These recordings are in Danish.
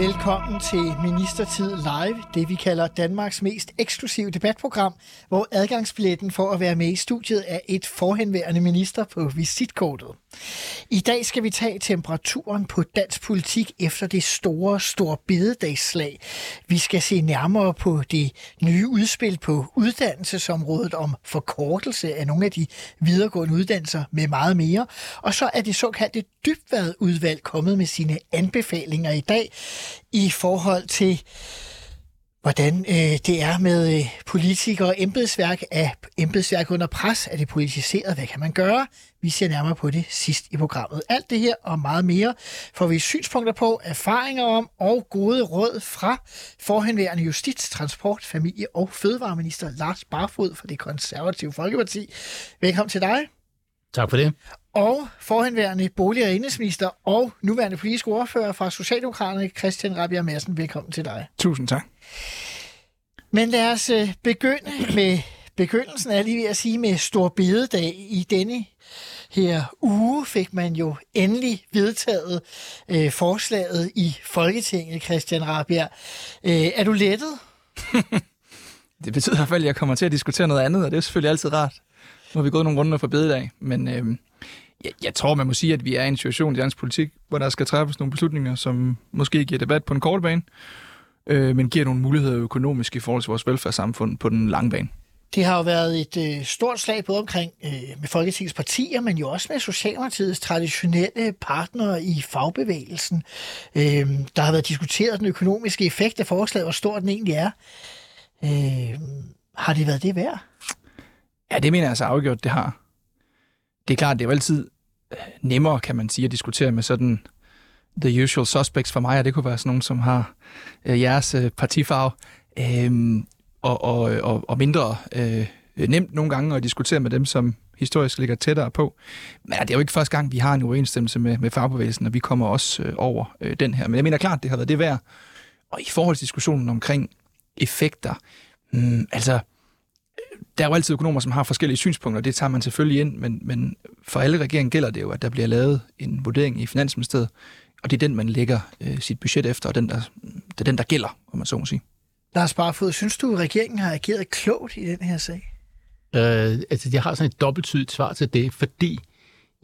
Velkommen til Ministertid Live, det vi kalder Danmarks mest eksklusive debatprogram, hvor adgangsbilletten for at være med i studiet er et forhenværende minister på visitkortet. I dag skal vi tage temperaturen på dansk politik efter det store, store bededagsslag. Vi skal se nærmere på det nye udspil på uddannelsesområdet om forkortelse af nogle af de videregående uddannelser med meget mere. Og så er det såkaldte dybvadudvalg kommet med sine anbefalinger i dag i forhold til hvordan øh, det er med øh, politikere og embedsværk. Er embedsværk under pres? Er det politiseret? Hvad kan man gøre? Vi ser nærmere på det sidst i programmet. Alt det her og meget mere får vi synspunkter på, erfaringer om og gode råd fra forhenværende justits-, transport-, familie- og fødevareminister Lars Barfod fra det konservative Folkeparti. Velkommen til dig. Tak for det. Og forhenværende bolig- og indrigsminister og nuværende politisk ordfører fra Socialdemokraterne, Christian Rabia Madsen. Velkommen til dig. Tusind tak. Men lad os øh, begynde med begyndelsen, er lige ved at sige, med Stor Bededag i denne her uge fik man jo endelig vedtaget øh, forslaget i Folketinget, Christian Rabia. Øh, er du lettet? det betyder i hvert fald, at jeg kommer til at diskutere noget andet, og det er selvfølgelig altid rart. Nu har vi gået nogle runder for bededag, men øh, jeg, jeg tror, man må sige, at vi er i en situation i dansk politik, hvor der skal træffes nogle beslutninger, som måske giver debat på en kort bane, øh, men giver nogle muligheder økonomisk i forhold til vores velfærdssamfund på den lange bane. Det har jo været et øh, stort slag både omkring øh, med Folketingets partier, men jo også med Socialdemokratiets traditionelle partnere i fagbevægelsen. Øh, der har været diskuteret den økonomiske effekt af forslaget, hvor stor den egentlig er. Øh, har det været det værd? Ja, det mener jeg altså afgjort, det har. Det er klart, det er jo altid øh, nemmere, kan man sige, at diskutere med sådan the usual suspects for mig, og det kunne være sådan nogen, som har øh, jeres øh, partifarve, øh, og, og, øh, og, og mindre øh, nemt nogle gange at diskutere med dem, som historisk ligger tættere på. Men det er jo ikke første gang, vi har en uenstemmelse med, med fagbevægelsen, og vi kommer også øh, over øh, den her. Men jeg mener klart, det har været det værd. Og i forhold til diskussionen omkring effekter, mm, altså, der er jo altid økonomer, som har forskellige synspunkter, det tager man selvfølgelig ind, men, men for alle regeringen gælder det jo, at der bliver lavet en vurdering i Finansministeriet, og det er den, man lægger øh, sit budget efter, og den der, det er den, der gælder, om man så må sige. Lars Barfod, synes du, at regeringen har ageret klogt i den her sag? Øh, altså, jeg har sådan et dobbelttydigt svar til det, fordi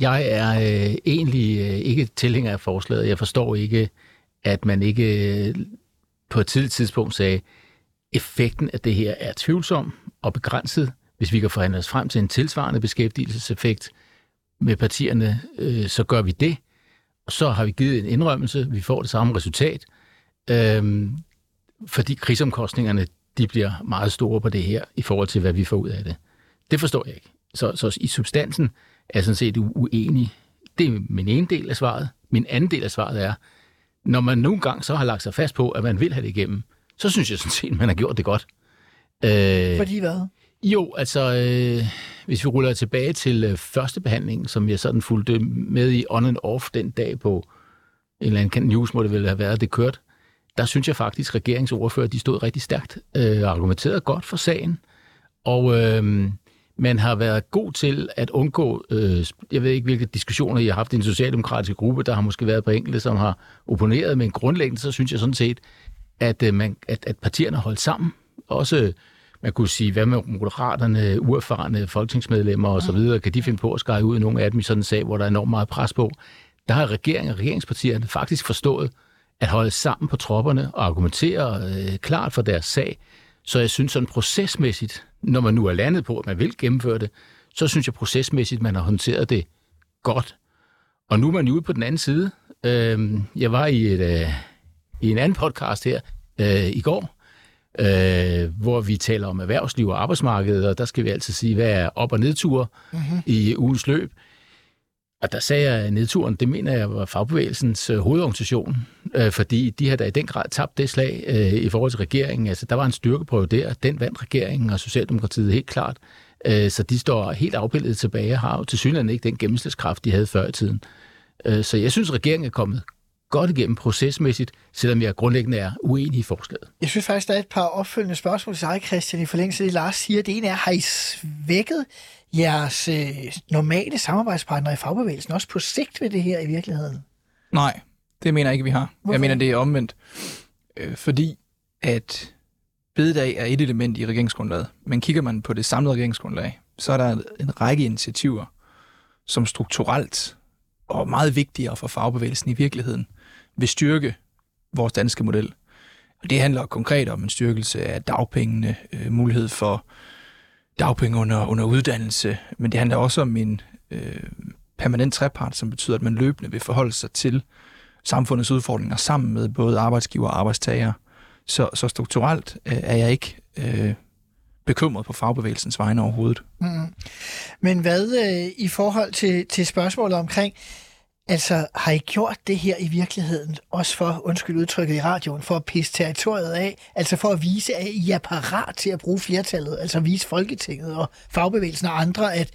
jeg er øh, egentlig øh, ikke tilhænger af forslaget. Jeg forstår ikke, at man ikke øh, på et tidligt tidspunkt sagde, effekten af det her er tvivlsom og begrænset. Hvis vi kan forhandle os frem til en tilsvarende beskæftigelseseffekt med partierne, øh, så gør vi det. Og så har vi givet en indrømmelse. Vi får det samme resultat. Øh, fordi krigsomkostningerne de bliver meget store på det her, i forhold til, hvad vi får ud af det. Det forstår jeg ikke. Så, så i substansen er jeg sådan set uenig. Det er min ene del af svaret. Min anden del af svaret er, når man nogle gange så har lagt sig fast på, at man vil have det igennem, så synes jeg sådan set, at man har gjort det godt. Øh, Fordi hvad? Jo, altså, øh, hvis vi ruller tilbage til øh, første behandling, som jeg sådan fulgte med i on and off den dag på en eller anden news, må det vel have været, det kørt, der synes jeg faktisk, at regeringsordfører, de stod rigtig stærkt øh, og argumenterede godt for sagen. Og øh, man har været god til at undgå, øh, jeg ved ikke, hvilke diskussioner I har haft i en socialdemokratisk gruppe, der har måske været på enkelte, som har opponeret, men grundlæggende så synes jeg sådan set, at, øh, man, at, at partierne holdt sammen. Også, man kunne sige, hvad med moderaterne, uerfarne folketingsmedlemmer og så videre, kan de finde på at skære ud nogle af dem i sådan en sag, hvor der er enormt meget pres på. Der har regeringen og regeringspartierne faktisk forstået, at holde sammen på tropperne og argumentere øh, klart for deres sag. Så jeg synes sådan procesmæssigt, når man nu er landet på, at man vil gennemføre det, så synes jeg procesmæssigt, man har håndteret det godt. Og nu er man jo ude på den anden side. Øh, jeg var i, et, øh, i en anden podcast her øh, i går, øh, hvor vi taler om erhvervsliv og arbejdsmarkedet, og der skal vi altid sige, hvad er op- og nedture mm-hmm. i ugens løb. Og der sagde jeg, at nedturen, det mener jeg var fagbevægelsens øh, hovedorganisation, øh, fordi de har da i den grad tabt det slag øh, i forhold til regeringen. Altså, der var en styrkeprøve der, den vandt regeringen og Socialdemokratiet helt klart. Øh, så de står helt afbildet tilbage og har jo til synligheden ikke den gennemslagskraft, de havde før i tiden. Øh, så jeg synes, regeringen er kommet godt igennem procesmæssigt, selvom jeg grundlæggende er uenig i forslaget. Jeg synes faktisk, der er et par opfølgende spørgsmål til dig, Christian, i forlængelse af det, Lars siger. Det ene er, har I svækket jeres øh, normale samarbejdspartnere i fagbevægelsen også på sigt ved det her i virkeligheden? Nej, det mener jeg ikke, vi har. Hvorfor? Jeg mener, det er omvendt. Øh, fordi at bededag er et element i regeringsgrundlaget. Men kigger man på det samlede regeringsgrundlag, så er der en række initiativer, som strukturelt og meget vigtigere for fagbevægelsen i virkeligheden vil styrke vores danske model. Og det handler konkret om en styrkelse af dagpengene, øh, mulighed for dagpenge under, under uddannelse, men det handler også om en øh, permanent trepart, som betyder, at man løbende vil forholde sig til samfundets udfordringer sammen med både arbejdsgiver og arbejdstager. Så, så strukturelt øh, er jeg ikke øh, bekymret på fagbevægelsens vegne overhovedet. Mm. Men hvad øh, i forhold til, til spørgsmålet omkring, altså har I gjort det her i virkeligheden, også for, undskyld udtrykket i radioen, for at pisse territoriet af, altså for at vise, at I er parat til at bruge flertallet, altså vise Folketinget og fagbevægelsen og andre, at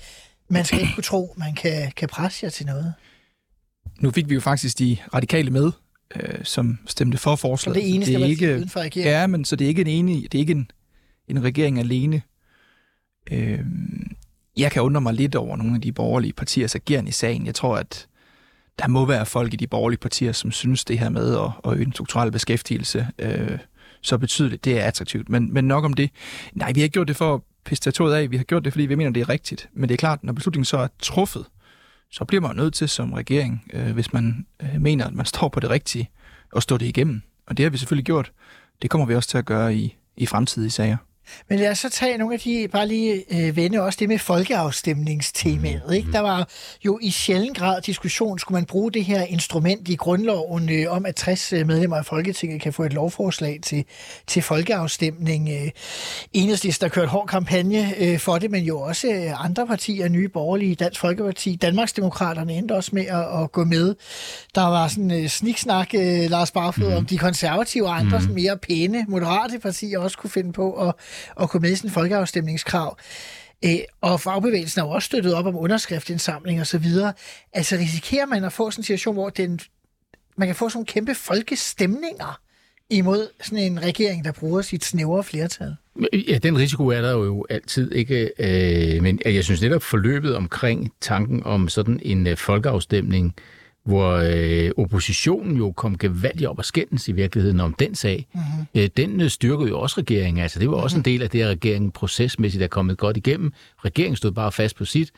man skal ikke kunne tro, man kan, kan presse jer til noget. Nu fik vi jo faktisk de radikale med, øh, som stemte for Så forslaget. det eneste, det der er ikke... uden for regeringen. Ja, men så det er ikke en enig, det er ikke en, en regering alene. Øh, jeg kan undre mig lidt over nogle af de borgerlige partiers ageren i sagen. Jeg tror, at der må være folk i de borgerlige partier, som synes det her med at, at øge den strukturelle beskæftigelse øh, så betydeligt, det er attraktivt. Men, men nok om det. Nej, vi har ikke gjort det for at pisse territoriet af. Vi har gjort det, fordi vi mener, det er rigtigt. Men det er klart, når beslutningen så er truffet, så bliver man nødt til som regering, øh, hvis man øh, mener, at man står på det rigtige, at stå det igennem. Og det har vi selvfølgelig gjort. Det kommer vi også til at gøre i, i fremtidige sager. Men lad os så tage nogle af de, bare lige øh, vende også det med folkeafstemningstemaet. Ikke? Der var jo i sjælden grad diskussion, skulle man bruge det her instrument i grundloven øh, om, at 60 medlemmer af Folketinget kan få et lovforslag til, til folkeafstemning. Øh, Enhedslisten har kørt hård kampagne øh, for det, men jo også øh, andre partier, Nye Borgerlige, Dansk Folkeparti, Danmarksdemokraterne endte også med at, at gå med. Der var sådan øh, sniksnak, øh, Lars Barfod, mm. om de konservative og andre mm. sådan mere pæne, moderate partier også kunne finde på at at gå med i sådan en folkeafstemningskrav. Øh, og fagbevægelsen har jo også støttet op om underskriftindsamling og så videre. Altså risikerer man at få sådan en situation, hvor den, man kan få sådan nogle kæmpe folkestemninger imod sådan en regering, der bruger sit snævre flertal? Ja, den risiko er der jo altid ikke, øh, men jeg synes netop forløbet omkring tanken om sådan en øh, folkeafstemning, hvor øh, oppositionen jo kom gevaldigt op og skændes i virkeligheden om den sag. Mm-hmm. Øh, den øh, styrkede jo også regeringen. Altså, det var også mm-hmm. en del af det, at regeringen procesmæssigt er kommet godt igennem. Regeringen stod bare fast på sit,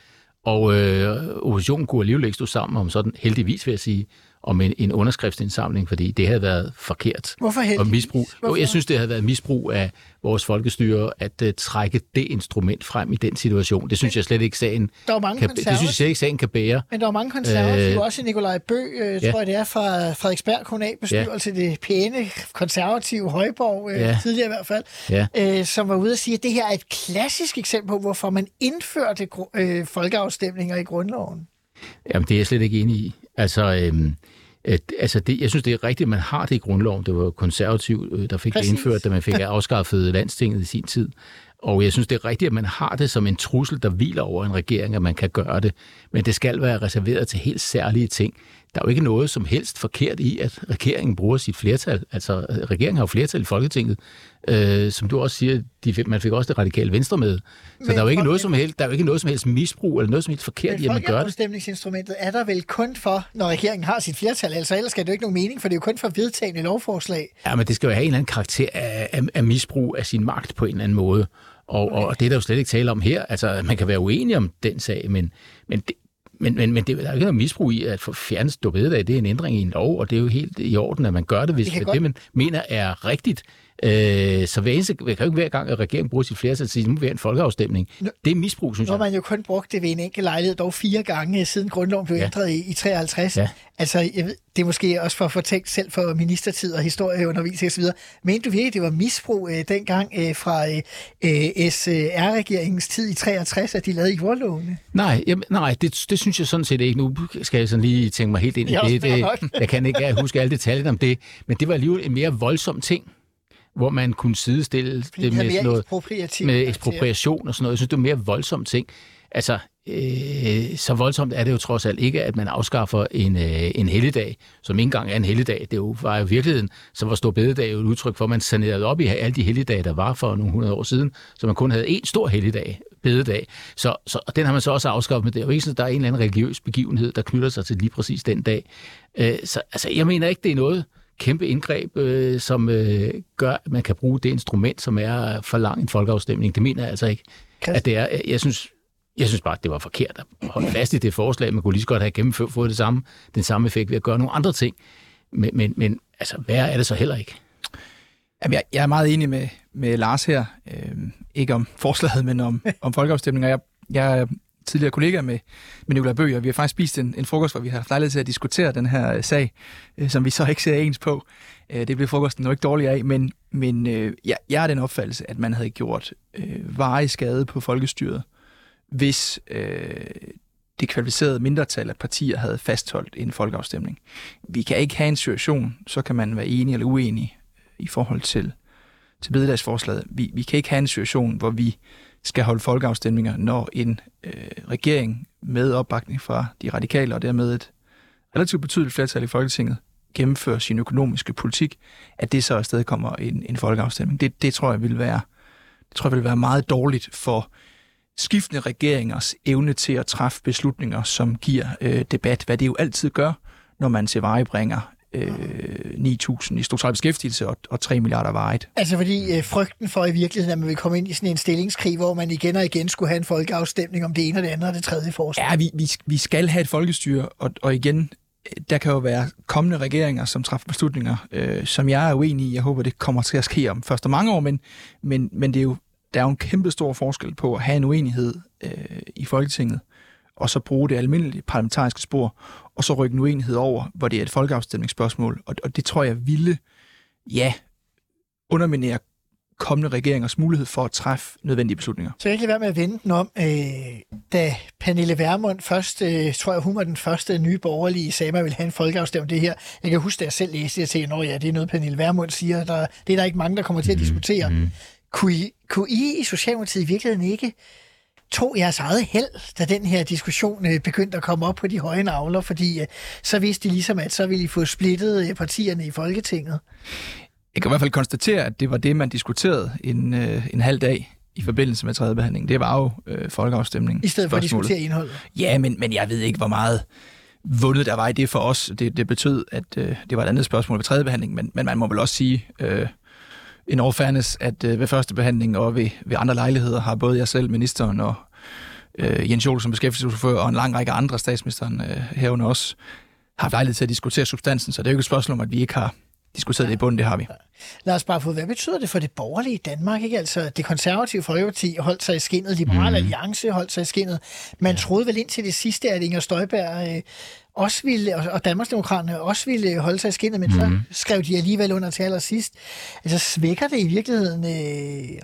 og øh, oppositionen kunne alligevel ikke stå sammen om sådan, heldigvis vil jeg sige, om en, en underskriftsindsamling, fordi det havde været forkert. Hvorfor Og heldigvis? misbrug. Hvorfor? Jo, jeg synes, det havde været misbrug af vores folkestyre at uh, trække det instrument frem i den situation. Det synes jeg slet ikke sagen Der er jo mange kan, det synes jeg slet ikke sagen kan bære. men der er mange konservative, øh, også Nikolaj Bø, øh, ja. tror jeg det er, fra Frederiksberg kommunalbestyrelse, ja. det pæne konservative Højborg, øh, ja. Tidligere i hvert fald, Ja. øh, som var ude og sige, at det her er et klassisk eksempel på, hvorfor man indførte øh, folkeafstemninger i grundloven. Jamen, det er jeg slet ikke enig i. Altså, øhm, at, altså det, jeg synes, det er rigtigt, at man har det i grundloven. Det var konservativ, øh, der fik Præcis. det indført, da man fik afskaffet landstinget i sin tid. Og jeg synes, det er rigtigt, at man har det som en trussel, der hviler over en regering, at man kan gøre det. Men det skal være reserveret til helt særlige ting. Der er jo ikke noget som helst forkert i, at regeringen bruger sit flertal. Altså, regeringen har jo flertal i Folketinget. Øh, som du også siger, de, man fik også det radikale venstre med. Så Men der er, jo ikke noget som helst, der er jo ikke noget som helst misbrug, eller noget som helst forkert i, at man gør det. folkeafstemningsinstrumentet er der vel kun for, når regeringen har sit flertal, altså ellers skal det jo ikke nogen mening, for det er jo kun for vedtagende lovforslag. Ja, men det skal jo have en eller anden karakter af, af, af misbrug af sin magt på en eller anden måde. Og, okay. og det er der jo slet ikke tale om her. Altså, man kan være uenig om den sag, men, men, det, men, men, men det, der er jo ikke noget misbrug i at få fjernet ståbededag. Det er en ændring i en lov, og det er jo helt i orden, at man gør det, hvis Det det, kan det godt- man mener er rigtigt. Øh, så hver eneste, kan jo ikke hver gang, at regeringen bruger sit flertal sige, nu vil vi have en folkeafstemning. Nå- Det er misbrug, synes jeg. man jo kun brugt det ved en enkelt lejlighed, dog fire gange siden grundloven blev Ja. ændret i, i 53. Ja. Altså, jeg ved, det er måske også for at få tænkt selv for ministertid og historieundervisning osv. Men du virkelig, det var misbrug øh, dengang øh, fra øh, øh SR-regeringens tid i 63, at de lavede jordlovene? Nej, jamen, nej det, det synes jeg sådan set ikke. Nu skal jeg sådan lige tænke mig helt ind i det. det. Jeg kan ikke huske alle detaljer om det, men det var alligevel en mere voldsom ting hvor man kunne sidestille Fordi det med, sådan noget, med ekspropriation og sådan noget. Jeg synes, det er mere voldsom ting. Altså, øh, så voldsomt er det jo trods alt ikke, at man afskaffer en, øh, en helligdag, som ikke engang er en helligdag. Det jo, var jo virkeligheden, så var stor bededag jo et udtryk for, at man sanerede op i alle de helligdage, der var for nogle hundrede år siden, så man kun havde én stor helligdag, bededag. Så, så og den har man så også afskaffet, men det er jo ikke sådan, at der er en eller anden religiøs begivenhed, der knytter sig til lige præcis den dag. Øh, så altså, jeg mener ikke, det er noget kæmpe indgreb, øh, som øh, gør, at man kan bruge det instrument, som er for lang en folkeafstemning. Det mener jeg altså ikke, at det er. Jeg synes, jeg synes bare, at det var forkert at holde fast i det forslag. Man kunne lige så godt have gennemført fået det samme, den samme effekt ved at gøre nogle andre ting. Men, men, men altså, værre er det så heller ikke. Jamen, jeg, jeg er meget enig med, med Lars her. Øh, ikke om forslaget, men om, om folkeafstemninger. Jeg, jeg tidligere kollega med, med Nicolai Bøger. Vi har faktisk spist en, en frokost, hvor vi har haft lejlighed til at diskutere den her øh, sag, øh, som vi så ikke ser ens på. Øh, det blev frokosten jo ikke dårlig af, men, men øh, jeg, jeg er den opfattelse, at man havde gjort øh, varig skade på folkestyret, hvis øh, det kvalificerede mindretal af partier havde fastholdt en folkeafstemning. Vi kan ikke have en situation, så kan man være enig eller uenig i forhold til, til bededagsforslaget. Vi, vi kan ikke have en situation, hvor vi skal holde folkeafstemninger, når en øh, regering med opbakning fra de radikale og dermed et relativt betydeligt flertal i Folketinget gennemfører sin økonomiske politik, at det så afsted kommer en, en folkeafstemning. Det, det tror jeg vil være det tror jeg vil være meget dårligt for skiftende regeringers evne til at træffe beslutninger, som giver øh, debat, hvad det jo altid gør, når man til veje bringer øh, 9.000 i strukturel beskæftigelse og, og 3 milliarder vejet. Altså fordi øh, frygten for i virkeligheden, at man vil komme ind i sådan en stillingskrig, hvor man igen og igen skulle have en folkeafstemning om det ene og det andet og det tredje forslag. Ja, vi, vi, vi skal have et folkestyre, og, og igen, der kan jo være kommende regeringer, som træffer beslutninger, øh, som jeg er uenig i. Jeg håber, det kommer til at ske om først og mange år, men, men, men det er jo, der er jo en kæmpe stor forskel på at have en uenighed øh, i Folketinget, og så bruge det almindelige parlamentariske spor, og så rykke en uenighed over, hvor det er et folkeafstemningsspørgsmål. Og, og det tror jeg ville, ja, underminere kommende regeringers mulighed for at træffe nødvendige beslutninger. Så jeg kan være med at vende den om, øh, da Pernille Vermund først, øh, tror jeg, hun var den første nye borgerlige, sagde, at man ville have en folkeafstemning det her. Jeg kan huske, da jeg selv læste det, og tænkte, at ja, det er noget, Pernille Vermund siger. Der, det er der ikke mange, der kommer til at diskutere. Mm. Kunne, I, kunne I i Socialdemokratiet i virkeligheden ikke tog jeres eget held, da den her diskussion øh, begyndte at komme op på de høje navler, fordi øh, så vidste de ligesom, at så ville I få splittet øh, partierne i Folketinget. Jeg kan i hvert fald konstatere, at det var det, man diskuterede en, øh, en halv dag i forbindelse med tredje behandling. Det var jo øh, folkeafstemningen. I stedet for at diskutere indholdet. Ja, men, men jeg ved ikke, hvor meget vundet der var i det for os. Det, det betød, at øh, det var et andet spørgsmål ved tredje behandling, men, men man må vel også sige, øh, en overfairness, at øh, ved første behandling og ved, ved andre lejligheder har både jeg selv, ministeren og øh, Jens Jol som beskæftigelsesordfører og en lang række andre statsministeren øh, herunder også har haft lejlighed til at diskutere substansen, så det er jo ikke et spørgsmål om, at vi ikke har diskuteret det i bunden, det har vi. Lad os bare få, hvad betyder det for det borgerlige Danmark? Ikke? Altså, det konservative Folkeparti holdt sig i skinnet, Liberal Mhm. Alliance holdt sig i skinnet. Man troede vel indtil det sidste, at Inger Støjberg øh, også ville, og, Danmarksdemokraterne også ville holde sig i skinnet, men mm. Mhm. så skrev de alligevel under til allersidst. Altså, svækker det i virkeligheden øh,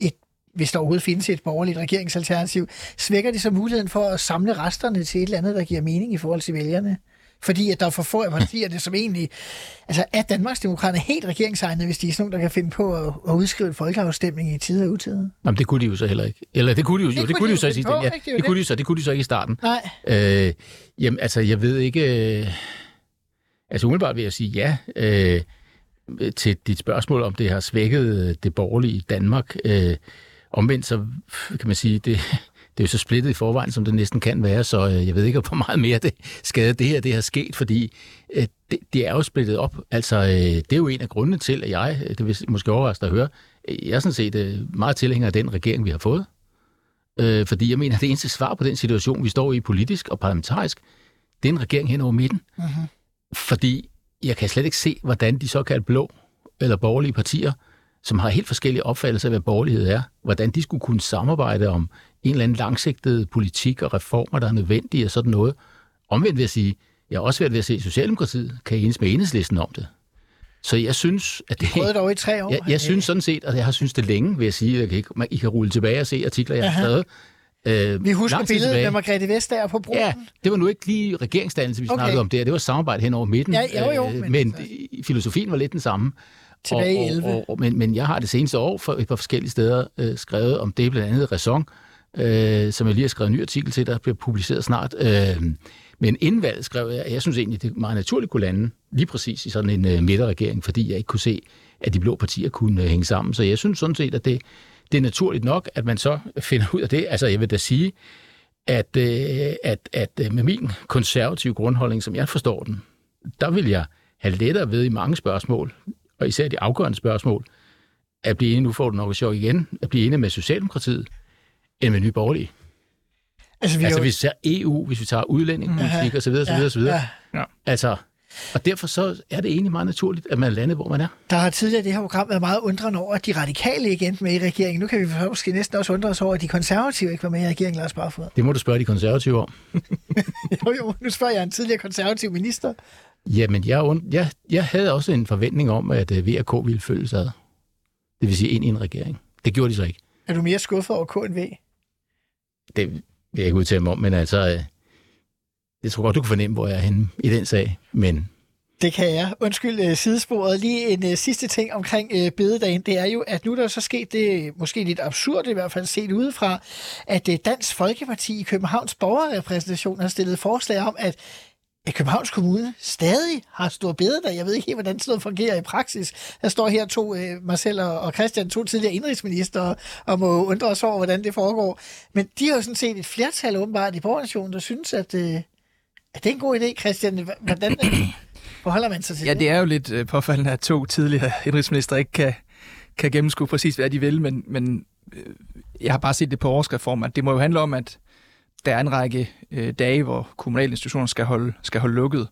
et hvis der overhovedet findes et borgerligt regeringsalternativ, svækker det så muligheden for at samle resterne til et eller andet, der giver mening i forhold til vælgerne? Fordi at der er for få af partierne, som egentlig... Altså, er Danmarksdemokraterne helt regeringsegnede, hvis de er sådan nogle, der kan finde på at, at udskrive en folkeafstemning i tide og utide? Jamen, det kunne de jo så heller ikke. Eller det kunne de jo, jo det, kunne de jo så i finde sidste på, ende. Ja, ikke? Det det det. kunne de så, det kunne de så ikke i starten. Nej. Øh, jamen, altså, jeg ved ikke... Øh, altså, umiddelbart vil jeg sige ja øh, til dit spørgsmål, om det har svækket det borgerlige Danmark. Øh, omvendt så kan man sige, det, det er jo så splittet i forvejen, som det næsten kan være, så øh, jeg ved ikke, hvor meget mere det skade det her det har sket, fordi øh, det, det er jo splittet op. Altså, øh, det er jo en af grundene til, at jeg, det vil måske overraske at høre, jeg er sådan set meget tilhænger af den regering, vi har fået. Øh, fordi jeg mener, at det eneste svar på den situation, vi står i politisk og parlamentarisk, det er en regering hen over midten. Mm-hmm. Fordi jeg kan slet ikke se, hvordan de såkaldte blå eller borgerlige partier, som har helt forskellige opfattelser af, hvad borgerlighed er, hvordan de skulle kunne samarbejde om en eller anden langsigtet politik og reformer, der er nødvendige og sådan noget. Omvendt vil jeg sige, Jeg har også været ved at se, at Socialdemokratiet kan enes med enhedslisten om det. Så jeg synes, at det... Prøvede dog i tre år. Jeg, jeg synes sådan set, og jeg har synes det længe, vil jeg sige, I kan, I kan rulle tilbage og se artikler, jeg har skrevet. Øh, Vi husker billedet tilbage. med Margrethe Vestager på broen. Ja, det var nu ikke lige regeringsdannelse, vi Okay. snakkede om der. Det var samarbejde hen over midten. Ja, jo, jo, Øh, men men altså- filosofien var lidt den samme. Tilbage i og, 11. Og, og, men, men jeg har det seneste år for et par forskellige steder øh, skrevet om det, blandt andet Ræson, øh, øh, som jeg lige har skrevet en ny artikel til, der bliver publiceret snart. Øh, men inden valget skrev jeg, at jeg synes egentlig, det meget naturligt kunne lande lige præcis i sådan en øh, midterregering, fordi jeg ikke kunne se, at de blå partier kunne øh, hænge sammen. Så jeg synes sådan set, at det, det er naturligt nok, at man så finder ud af det. Altså jeg vil da sige, at, øh, at, at øh, med min konservative grundholdning, som jeg forstår den, der vil jeg have lettere ved i mange spørgsmål, og især de afgørende spørgsmål, at blive enig, nu får du nok et chok igen, at blive enig med Socialdemokratiet, end med Nye Borgerlige. Altså, vi Altså jo- hvis vi tager EU, hvis vi tager udlændingepolitik osv. osv., osv. Ja. Altså, og derfor så er det egentlig meget naturligt, at man lander, hvor man er. Der har tidligere det her program været meget undrende over, at de radikale ikke endte med i regeringen. Nu kan vi måske næsten også undre os over, at de konservative ikke var med i regeringen, Lars Barfod. Det må du spørge de konservative om. Jo, jo, nu spørger jeg en tidligere konservativ minister. Jamen, jeg, und- jeg, jeg havde også en forventning om, at øh, VK ville følge sig ad. Det vil sige ind i en regering. Det gjorde de så ikke. Er du mere skuffet over KNV? Det vil jeg ikke udtale mig om, men altså, øh, jeg tror godt, du kan fornemme, hvor jeg er henne i den sag. Men Det kan jeg. Undskyld øh, sidesporet. Lige en øh, sidste ting omkring øh, bededagen, det er jo, at nu er der så sket det, måske lidt absurd i hvert fald set udefra, at øh, Dansk Folkeparti i Københavns borgerrepræsentation har stillet forslag om, at at Københavns Kommune stadig har stor bededag. Jeg ved ikke helt, hvordan sådan noget fungerer i praksis. Der står her to, øh, Marcel og Christian, to tidligere indrigsminister, og må undre os over, hvordan det foregår. Men de har jo sådan set et flertal åbenbart i borgernationen, der synes, at, øh, at det er en god idé, Christian. Hvordan forholder man sig til Ja, det? det er jo lidt øh, påfaldende, at to tidligere indrigsminister ikke kan, kan gennemskue præcis, hvad de vil, men, men øh, jeg har bare set det på overskriftform, at det må jo handle om, at der er en række øh, dage, hvor kommunale institutioner skal holde, skal holde lukket.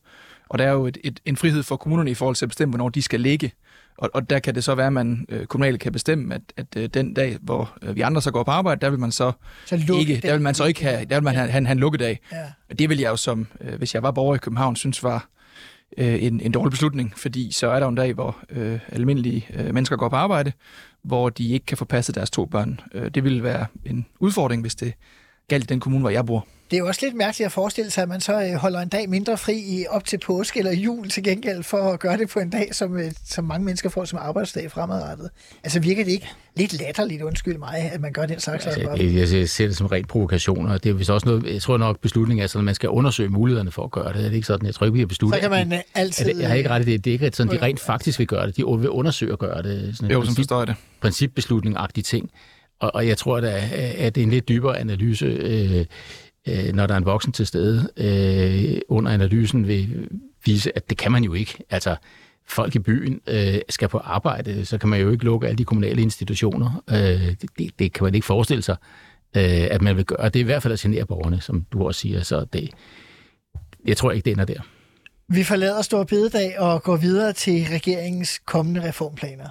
Og der er jo et, et, en frihed for kommunerne i forhold til at bestemme, hvornår de skal ligge. Og, og der kan det så være, at man øh, kommunalt kan bestemme, at, at øh, den dag, hvor øh, vi andre så går på arbejde, der vil man så, Så ikke, der vil man så ikke have, der vil man have, have, have en lukkedag. Ja. Og det vil jeg jo som, øh, hvis jeg var borger i København, synes var øh, en, en dårlig beslutning, fordi så er der en dag, hvor øh, almindelige øh, mennesker går på arbejde, hvor de ikke kan få passet deres to børn. Øh, det ville være en udfordring, hvis det galt den kommune, hvor jeg bor. Det er jo også lidt mærkeligt at forestille sig, at man så øh, holder en dag mindre fri i op til påske eller jul til gengæld for at gøre det på en dag, som, øh, som mange mennesker får som arbejdsdag fremadrettet. Altså virker det ikke lidt latterligt, undskyld mig, at man gør den slags? altså, Altså, jeg, jeg ser det som rent provokation, og det er vist også noget, jeg tror nok, beslutningen er sådan, at man skal undersøge mulighederne for at gøre det. Er det ikke sådan? Jeg tror ikke, vi har besluttet. så kan man øh, at altid... det, jeg har ikke ret i det. Det er ikke sådan, de rent faktisk vil gøre det. De vil undersøge at gøre det. Sådan Jo, som forstår jeg det. principbeslutning-agtig ting. Og, og jeg tror, da, at det er en lidt dybere analyse, øh, øh, når der er en voksen til stede øh, under analysen, vil vise, at det kan man jo ikke. Altså, folk i byen øh, skal på arbejde, så kan man jo ikke lukke alle de kommunale institutioner. Øh, det, det, det kan man ikke forestille sig, øh, at man vil gøre. Det er i hvert fald at genere borgerne, som du også siger. Så det, jeg tror ikke, det ender der. Vi forlader Stor Bededag og går videre til regeringens kommende reformplaner.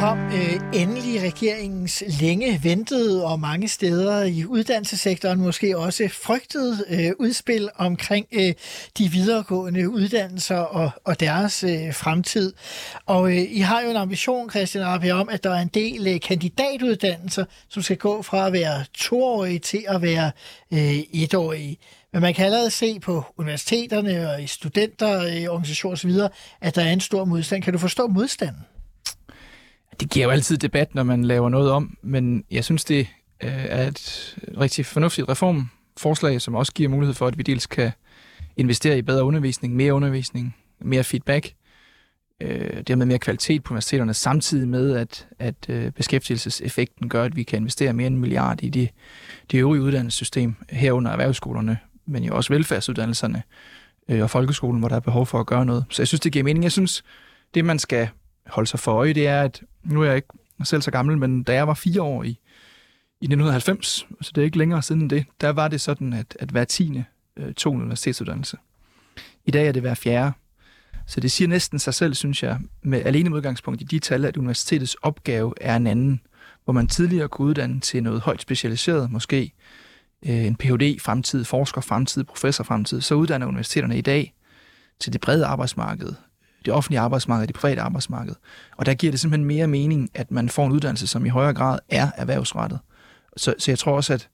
Kom øh, endelig regeringens længe ventede og mange steder i uddannelsessektoren måske også frygtede øh, udspil omkring øh, de videregående uddannelser og, og deres øh, fremtid. Og øh, I har jo en ambition, Christian Arpe, om, at der er en del øh, kandidatuddannelser, som skal gå fra at være toårige til at være øh, etårige. Men man kan allerede se på universiteterne og i studenterorganisationer osv., at der er en stor modstand. Kan du forstå modstanden? Det giver jo altid debat, når man laver noget om, men jeg synes, det øh, er et rigtig fornuftigt reformforslag, som også giver mulighed for, at vi dels kan investere i bedre undervisning, mere undervisning, mere feedback, øh, dermed mere kvalitet på universiteterne, samtidig med, at, at øh, beskæftigelseseffekten gør, at vi kan investere mere end en milliard i det de øvrige uddannelsessystem, herunder erhvervsskolerne, men jo også velfærdsuddannelserne øh, og folkeskolen, hvor der er behov for at gøre noget. Så jeg synes, det giver mening. Jeg synes, det man skal holde sig for øje, det er, at nu er jeg ikke selv så gammel, men da jeg var fire år i, i 1990, så det er ikke længere siden det, der var det sådan, at, at hver tiende øh, tog en universitetsuddannelse. I dag er det hver fjerde. Så det siger næsten sig selv, synes jeg, med alene med udgangspunkt i de tal, at universitetets opgave er en anden, hvor man tidligere kunne uddanne til noget højt specialiseret, måske øh, en Ph.D. fremtid, forsker fremtid, professor fremtid, så uddanner universiteterne i dag til det brede arbejdsmarked, det offentlige arbejdsmarked, det private arbejdsmarked. Og der giver det simpelthen mere mening, at man får en uddannelse, som i højere grad er erhvervsrettet. Så, så jeg tror også, at,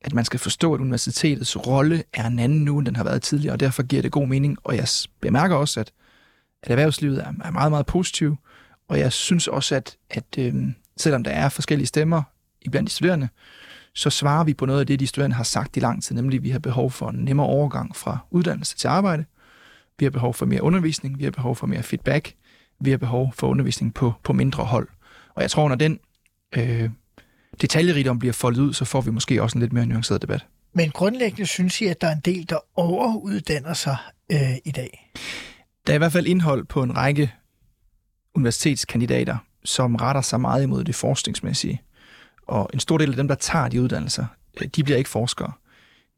at man skal forstå, at universitetets rolle er en anden nu, end den har været tidligere, og derfor giver det god mening. Og jeg bemærker også, at, at erhvervslivet er, er meget, meget positiv, og jeg synes også, at, at øh, selvom der er forskellige stemmer blandt de studerende, så svarer vi på noget af det, de studerende har sagt i lang tid, nemlig at vi har behov for en nemmere overgang fra uddannelse til arbejde, vi har behov for mere undervisning, vi har behov for mere feedback, vi har behov for undervisning på, på mindre hold. Og jeg tror, når den øh, detaljerigdom bliver foldet ud, så får vi måske også en lidt mere nuanceret debat. Men grundlæggende synes I, at der er en del, der overuddanner sig øh, i dag? Der er i hvert fald indhold på en række universitetskandidater, som retter sig meget imod det forskningsmæssige. Og en stor del af dem, der tager de uddannelser, øh, de bliver ikke forskere.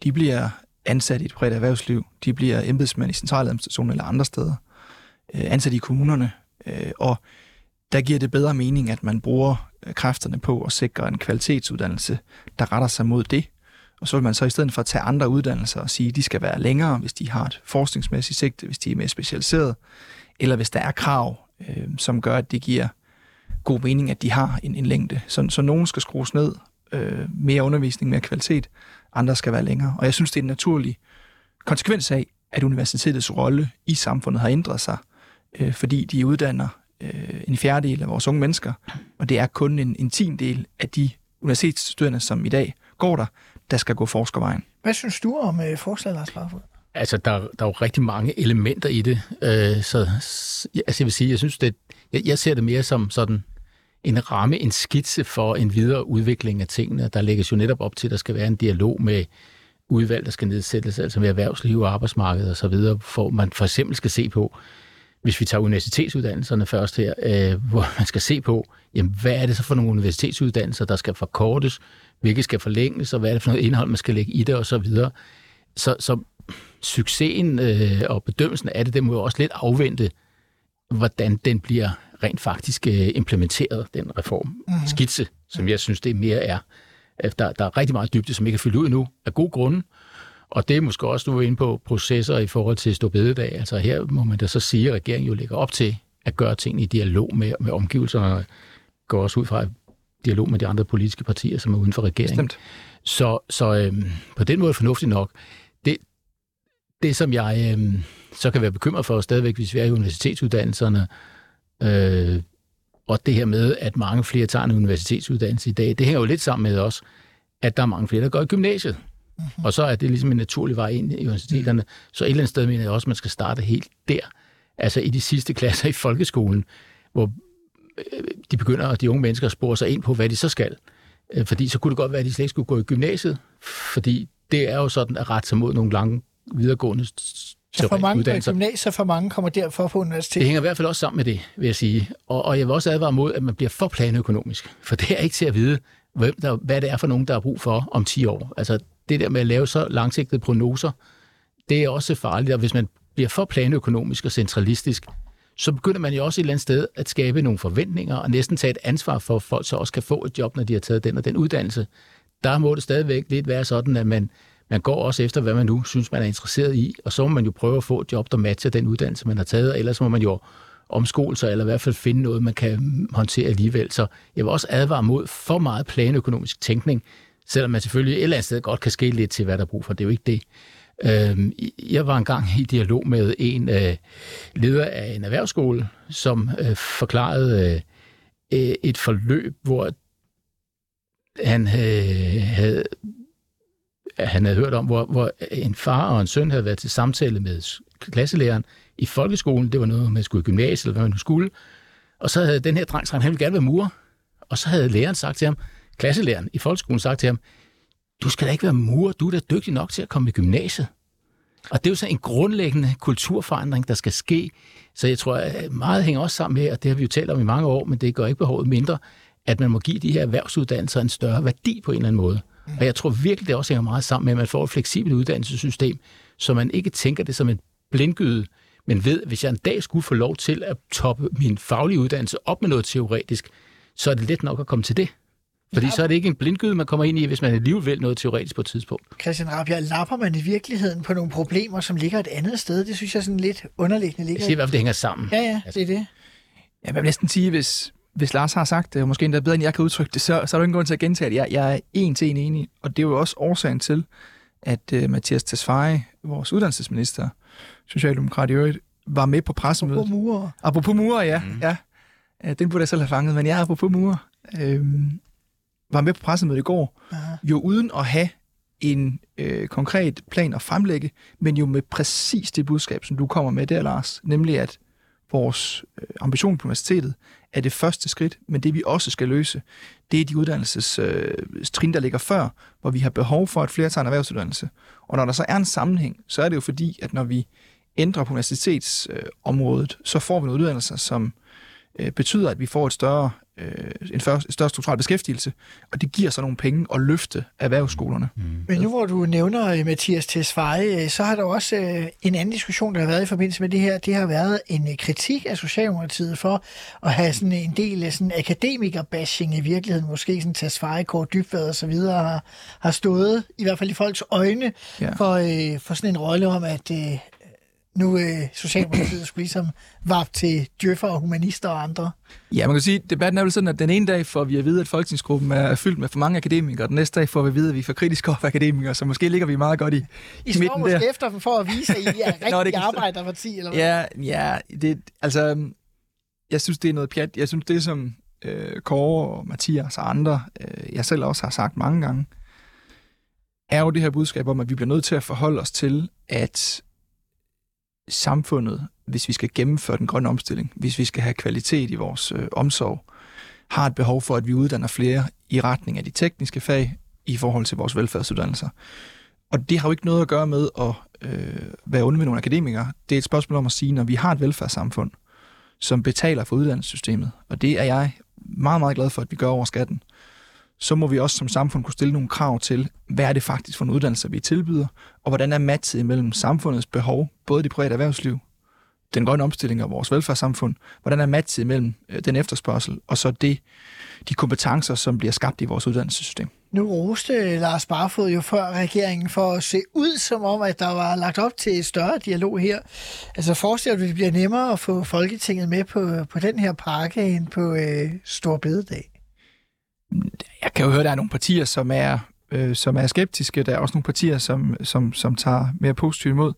De bliver ansat i et privat erhvervsliv. De bliver embedsmænd i centraladministrationen eller andre steder. Øh, ansat i kommunerne. Øh, og der giver det bedre mening, at man bruger øh, kræfterne på at sikre en kvalitetsuddannelse, der retter sig mod det. Og så vil man så i stedet for at tage andre uddannelser og sige, at de skal være længere, hvis de har et forskningsmæssigt sigte, hvis de er mere specialiseret, eller hvis der er krav, øh, som gør, at det giver god mening, at de har en, en længde. Så, så nogen skal skrues ned, øh, mere undervisning, mere kvalitet, andre skal være længere. Og jeg synes, det er en naturlig konsekvens af, at universitetets rolle i samfundet har ændret sig, øh, fordi de uddanner øh, en fjerdedel af vores unge mennesker, og det er kun en, en tiendel af de universitetsstuderende, som i dag går der, der skal gå forskervejen. Hvad synes du om øh, forslaget, Lars Barfod? Altså, der, der er jo rigtig mange elementer i det. Øh, så altså, jeg vil sige, jeg synes, det, jeg, jeg ser det mere som sådan en ramme, en skitse for en videre udvikling af tingene. Der lægges jo netop op til, at der skal være en dialog med udvalg, der skal nedsættes, altså med erhvervsliv og arbejdsmarked osv., hvor man for eksempel skal se på, hvis vi tager universitetsuddannelserne først her, øh, hvor man skal se på, jamen, hvad er det så for nogle universitetsuddannelser, der skal forkortes, hvilke skal forlænges, og hvad er det for noget indhold, man skal lægge i det osv. Så, så, så succesen øh, og bedømmelsen af det, det må jo også lidt afvente, hvordan den bliver rent faktisk øh, implementeret, den reform. Mm. Skitse, som jeg synes, det mere er. Der, der er rigtig meget dybde, som ikke er fyldt ud endnu, af god grunde. Og det er måske også, du er inde på processer i forhold til Storbededag. Altså her må man da så sige, at regeringen jo lægger op til at gøre ting i dialog med, med omgivelserne, og går også ud fra dialog med de andre politiske partier, som er uden for regeringen. Bestemt. Så, så øhm, på den måde er fornuftigt nok. Det, det som jeg øhm, så kan være bekymret for stadigvæk, hvis vi er i universitetsuddannelserne, øh, og det her med, at mange flere tager en universitetsuddannelse i dag, det hænger jo lidt sammen med os, at der er mange flere, der går i gymnasiet. Mm-hmm. Og så er det ligesom en naturlig vej ind i universiteterne. Så et eller andet sted mener jeg også, at man skal starte helt der. Altså i de sidste klasser i folkeskolen, hvor øh, de begynder, de unge mennesker, at spore sig ind på, hvad de så skal. Øh, fordi så kunne det godt være, at de slet ikke skulle gå i gymnasiet, fordi det er jo sådan at rette sig mod nogle lange videregående så for mange uddannelser. gymnasier, for mange kommer derfor på universitetet. Det hænger i hvert fald også sammen med det, vil jeg sige. Og, og jeg vil også advare mod, at man bliver for planøkonomisk. For det er ikke til at vide, hvem der, hvad det er for nogen, der har brug for om 10 år. Altså det der med at lave så langsigtede prognoser, det er også farligt. Og hvis man bliver for planøkonomisk og centralistisk, så begynder man jo også et eller andet sted at skabe nogle forventninger og næsten tage et ansvar for, at folk så også kan få et job, når de har taget den og den uddannelse. Der må det stadigvæk lidt være sådan, at man man går også efter, hvad man nu synes, man er interesseret i, og så må man jo prøve at få et job, der matcher den uddannelse, man har taget, og ellers må man jo omskole sig, eller i hvert fald finde noget, man kan håndtere alligevel. Så jeg vil også advare mod for meget planøkonomisk tænkning, selvom man selvfølgelig et eller andet sted godt kan ske lidt til, hvad der er brug for. Det er jo ikke det. Øhm, jeg var engang i dialog med en øh, leder af en erhvervsskole, som øh, forklarede øh, et forløb, hvor han havde han havde hørt om, hvor, hvor en far og en søn havde været til samtale med klasselæreren i folkeskolen. Det var noget, man skulle i gymnasiet, eller hvad man nu skulle. Og så havde den her dreng sagt, han ville gerne være murer. Og så havde læreren sagt til ham, klasselæreren i folkeskolen sagt til ham, du skal da ikke være murer, du er da dygtig nok til at komme i gymnasiet. Og det er jo så en grundlæggende kulturforandring, der skal ske. Så jeg tror, at meget hænger også sammen med, og det har vi jo talt om i mange år, men det gør ikke behovet mindre, at man må give de her erhvervsuddannelser en større værdi på en eller anden måde. Og jeg tror virkelig, det også hænger meget sammen med, at man får et fleksibelt uddannelsessystem, så man ikke tænker det som en blindgyde, men ved, hvis jeg en dag skulle få lov til at toppe min faglige uddannelse op med noget teoretisk, så er det let nok at komme til det. Fordi Ja. så er det ikke en blindgyde, man kommer ind i, hvis man alligevel vil noget teoretisk på et tidspunkt. Christian Rabia, lapper man i virkeligheden på nogle problemer, som ligger et andet sted? Det synes jeg sådan lidt underliggende Jeg ligger. siger i hvert fald, det hænger sammen. Ja, ja, det er det. Jeg vil næsten sige, hvis, hvis Lars har sagt det, og måske endda bedre, end jeg kan udtrykke det, så, så er der ingen grund til at gentage det. Jeg, jeg er en til en enig, og det er jo også årsagen til, at uh, Mathias Tesfaye, vores uddannelsesminister, Socialdemokrat i øvrigt, var med på pressemødet. På murer. Apropos murer, ja. Mm. ja. Ja, Den burde jeg selv have fanget, men jeg er apropos murer. Øhm, var med på pressemødet i går, Aha. jo uden at have en øh, konkret plan at fremlægge, men jo med præcis det budskab, som du kommer med der, Lars, nemlig at vores øh, ambition på universitetet er det første skridt, men det vi også skal løse, det er de uddannelsestrin, øh, trin, der ligger før, hvor vi har behov for, at flere tager en erhvervsuddannelse. Og når der så er en sammenhæng, så er det jo fordi, at når vi ændrer på universitetsområdet, øh, området, så får vi nogle uddannelser, som øh, betyder, at vi får et større, øh, en før, et større strukturel beskæftigelse, og det giver så nogle penge at løfte erhvervsskolerne. Mm. Men nu hvor du nævner øh, Mathias Tesfaye, øh, så har der også øh, en anden diskussion, der har været i forbindelse med det her. Det har været en øh, kritik af Socialdemokratiet for at have sådan en del af sådan akademikerbashing i virkeligheden. Måske sådan Tesfaye, Kåre Dybvad og så videre har, har stået, i hvert fald i folks øjne, Ja. for, øh, for sådan en rolle om, at øh, nu øh, Socialdemokratiet skulle ligesom varpe til djøffer og humanister og andre. Ja, man kan sige, at debatten er vel sådan, at den ene dag får vi at vide, at folketingsgruppen er fyldt med for mange akademikere, og den næste dag får vi at vide, at vi er for kritiske over for akademikere, så måske ligger vi meget godt i, I i står midten måske der. efter dem for at vise, at I er rigtig Nå, det kan- arbejderparti, eller hvad? Ja, ja, det, altså, jeg synes, det er noget pjat. Jeg synes, det som øh, Kåre og Mathias og andre, øh, jeg selv også har sagt mange gange, er jo det her budskab om, at vi bliver nødt til at forholde os til, at samfundet, hvis vi skal gennemføre den grønne omstilling, hvis vi skal have kvalitet i vores øh, omsorg, har et behov for, at vi uddanner flere i retning af de tekniske fag i forhold til vores velfærdsuddannelser. Og det har jo ikke noget at gøre med at øh, være onde med nogle akademikere. Det er et spørgsmål om at sige, når vi har et velfærdssamfund, som betaler for uddannelsessystemet, og det er jeg meget, meget glad for, at vi gør over skatten, så må vi også som samfund kunne stille nogle krav til, hvad er det faktisk for en uddannelse, vi tilbyder, og hvordan er matchet imellem samfundets behov, både det private erhvervsliv, den grønne omstilling og vores velfærdssamfund, hvordan er matchet imellem øh, den efterspørgsel, og så det, de kompetencer, som bliver skabt i vores uddannelsessystem. Nu roste Lars Barfod jo før regeringen for at se ud som om, at der var lagt op til et større dialog her. Altså forestiller dig, at det bliver nemmere at få Folketinget med på, på den her pakke end på øh, Storbededag jeg kan jo høre, at der er nogle partier, som er, øh, som er skeptiske. Der er også nogle partier, som, som, som tager mere positivt imod.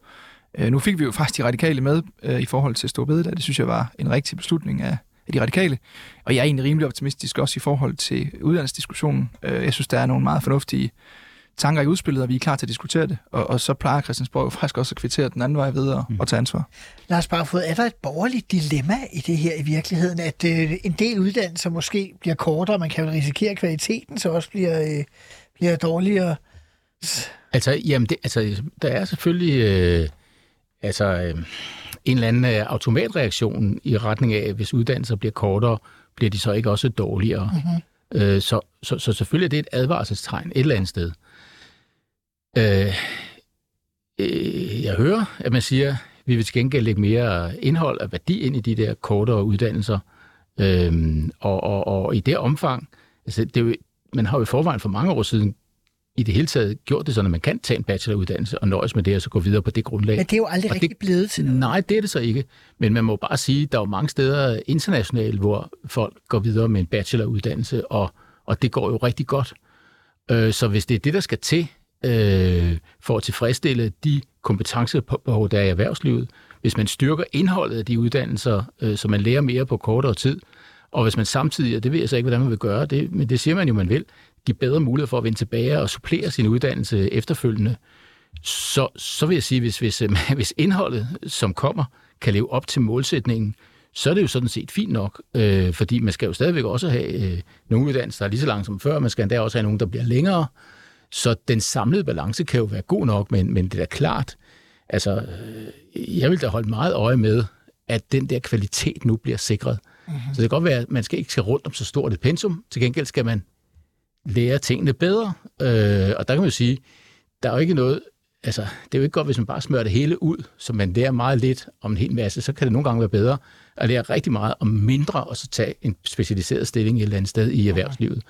Øh, nu fik vi jo faktisk de radikale med øh, i forhold til Storbededag. Det synes jeg var en rigtig beslutning af, af de radikale. Og jeg er egentlig rimelig optimistisk også i forhold til uddannelsesdiskussionen. Øh, jeg synes, der er nogle meget fornuftige tanker i udspillet, og vi er klar til at diskutere det. Og, og så plejer Christiansborg jo faktisk også at kvittere den anden vej ved at, mm. at tage ansvar. Lars Barfod, er der et borgerligt dilemma i det her i virkeligheden, at øh, en del uddannelser måske bliver kortere, man kan vel risikere, at kvaliteten så også bliver, øh, bliver dårligere? Altså, jamen det, altså, der er selvfølgelig øh, altså, øh, en eller anden øh, automatreaktion i retning af, at hvis uddannelser bliver kortere, bliver de så ikke også dårligere. Mm-hmm. Øh, så, så, så selvfølgelig er det et advarselstegn et eller andet sted. Øh, øh, jeg hører, at man siger, at vi vil til gengæld lægge mere indhold og værdi ind i de der kortere uddannelser. Øh, og, og, og i det omfang, altså det er jo, man har jo i forvejen for mange år siden i det hele taget gjort det sådan, at man kan tage en bacheloruddannelse og nøjes med det, og så gå videre på det grundlag. Men det er jo aldrig Og rigtig det- blevet til noget. Nej, det er det så ikke. Men man må bare sige, at der er jo mange steder internationalt, hvor folk går videre med en bacheloruddannelse, og, og det går jo rigtig godt. Øh, så hvis det er det, der skal til øh, for at tilfredsstille de kompetencebehov, der er i erhvervslivet, hvis man styrker indholdet af de uddannelser, øh, så man lærer mere på kortere tid, og hvis man samtidig, og det ved jeg så ikke, hvordan man vil gøre, det, men det siger man jo, man vil, give bedre mulighed for at vende tilbage og supplere sin uddannelse efterfølgende, så, så vil jeg sige, hvis, hvis, øh, hvis indholdet, som kommer, kan leve op til målsætningen, så er det jo sådan set fint nok, øh, fordi man skal jo stadigvæk også have øh, nogle uddannelser, der er lige så langt som før, man skal endda også have nogle, der bliver længere, så den samlede balance kan jo være god nok, men, men det er da klart, altså, øh, jeg vil da holde meget øje med, at den der kvalitet nu bliver sikret. Mm-hmm. Så det kan godt være, at man skal ikke skal rundt om så stort et pensum, til gengæld skal man lære tingene bedre, øh, og der kan man jo sige, der er jo ikke noget, altså, det er jo ikke godt, hvis man bare smører det hele ud, så man lærer meget lidt om en hel masse, så kan det nogle gange være bedre at lære rigtig meget om mindre, og så tage en specialiseret stilling et eller andet sted i erhvervslivet.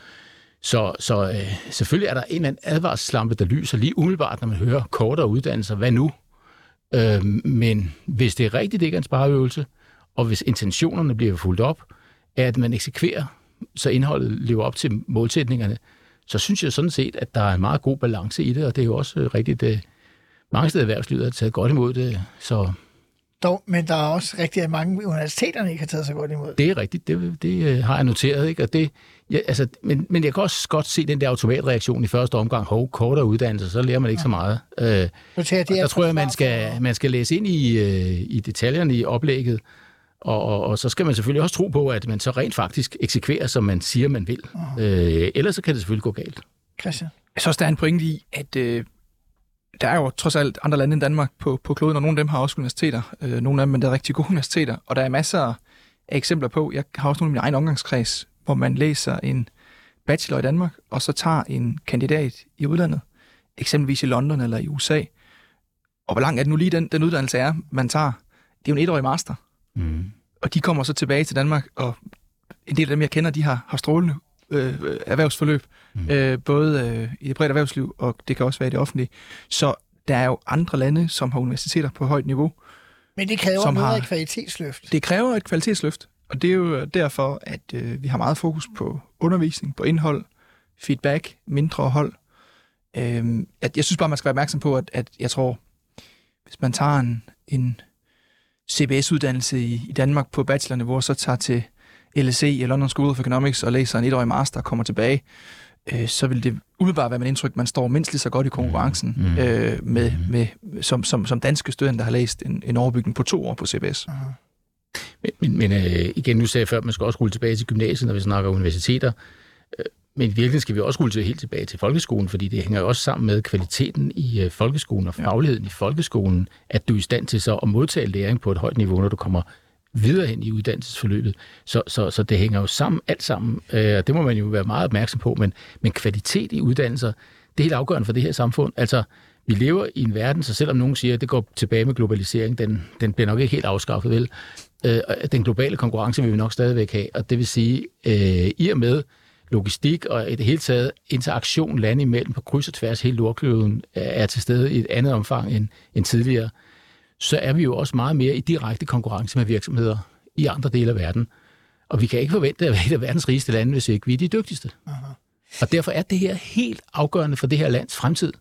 Så, så øh, selvfølgelig er der en eller anden advarslampe, der lyser lige umiddelbart, når man hører kortere uddannelser. Hvad nu? Øh, men hvis det er rigtigt, det ikke er en spareøvelse, og hvis intentionerne bliver fuldt op, at man eksekverer, så indholdet lever op til målsætningerne, så synes jeg sådan set, at der er en meget god balance i det, og det er jo også rigtigt, at mange steder i erhvervslivet har taget godt imod det, så dog, men der er også rigtig mange universiteterne ikke har taget så godt imod. det er rigtigt, det, det øh, har jeg noteret, ikke? Og det, ja, altså, men, men jeg kan også godt se den der automatreaktion i første omgang, hov, kortere uddannelse, så lærer man ikke så meget. Øh, tager jeg det der tror jeg, man skal, man skal læse ind i, øh, i detaljerne i oplægget, og, og, og så skal man selvfølgelig også tro på, at man så rent faktisk eksekverer, som man siger, man vil. Øh, ellers så kan det selvfølgelig gå galt. Christian. Jeg synes også, der er en pointe i, at øh, der er jo trods alt andre lande end Danmark på, på kloden, og nogle af dem har også universiteter. Øh, nogle af dem, men der er rigtig gode universiteter. Og der er masser af eksempler på, jeg har også nogle i min egen omgangskreds, hvor man læser en bachelor i Danmark, og så tager en kandidat i udlandet, eksempelvis i London eller i USA. Og hvor lang er det nu lige den, den uddannelse er, man tager? Det er jo en etårig master. Mm. Og de kommer så tilbage til Danmark, og en del af dem, jeg kender, de har, har strålende øh, erhvervsforløb, mm. øh, både øh, i det private erhvervsliv, og det kan også være i det offentlige. Så der er jo andre lande, som har universiteter på højt niveau. Men det kræver Som noget har- af kvalitetsløft. Det kræver et kvalitetsløft, og det er jo derfor, at øh, vi har meget fokus på undervisning, på indhold, feedback, mindre hold. Øh, jeg, jeg synes bare, man skal være opmærksom på, at, at jeg tror, hvis man tager en, en CBS-uddannelse i, i Danmark på bachelorniveau, og så tager til LSE i London School of Economics og læser en etårig master og kommer tilbage, øh, så vil det umiddelbart være mit indtryk, man står mindst lige så godt i konkurrencen Mm. øh, med, med, som, som, som danske studerende, der har læst en, en overbygning på to år på CBS. Men, men, men øh, igen, nu sagde jeg før, at man skal også rulle tilbage til gymnasiet, når vi snakker universiteter. Øh, Men i virkeligheden skal vi også rulle til, helt tilbage til folkeskolen, fordi det hænger jo også sammen med kvaliteten i øh, folkeskolen og fagligheden i folkeskolen, at du er i stand til så at modtage læring på et højt niveau, når du kommer videre hen i uddannelsesforløbet. Så, så, så det hænger jo sammen, alt sammen, øh, og det må man jo være meget opmærksom på, men, men kvalitet i uddannelser, det er helt afgørende for det her samfund. Altså, vi lever i en verden, så selvom nogen siger, at det går tilbage med globalisering, den, den bliver nok ikke helt afskaffet, vel? Øh, og den globale konkurrence vil vi nok stadigvæk have, og det vil sige, øh, i og med logistik og i det hele taget interaktion lande imellem på kryds og tværs hele jordkloden øh, er til stede i et andet omfang end, end tidligere, så er vi jo også meget mere i direkte konkurrence med virksomheder i andre dele af verden. Og vi kan ikke forvente at være et af verdens rigeste lande, hvis ikke vi er de dygtigste. Aha. Og derfor er det her helt afgørende for det her lands fremtid,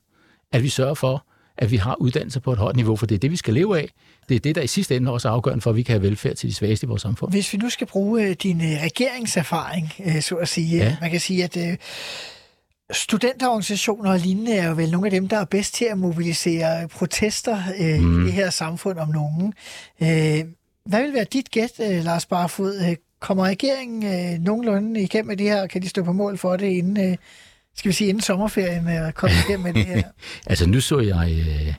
at vi sørger for, at vi har uddannelse på et højt niveau, for det er det, vi skal leve af. Det er det, der i sidste ende også er afgørende for, at vi kan have velfærd til de svageste i vores samfund. Hvis vi nu skal bruge øh, din øh, regeringserfaring, øh, så at sige, Ja. man kan sige, at studenterorganisationer og lignende er jo vel nogle af dem, der er bedst til at mobilisere protester øh, mm. i det her samfund om nogen. Øh, hvad vil være dit gæt, øh, Lars Barfod? Øh, Kommer regeringen øh, nogenlunde igennem med det her, og kan de stå på mål for det inden, øh, skal vi sige, inden sommerferien er kommet igennem med det her? Altså, nu så jeg øh,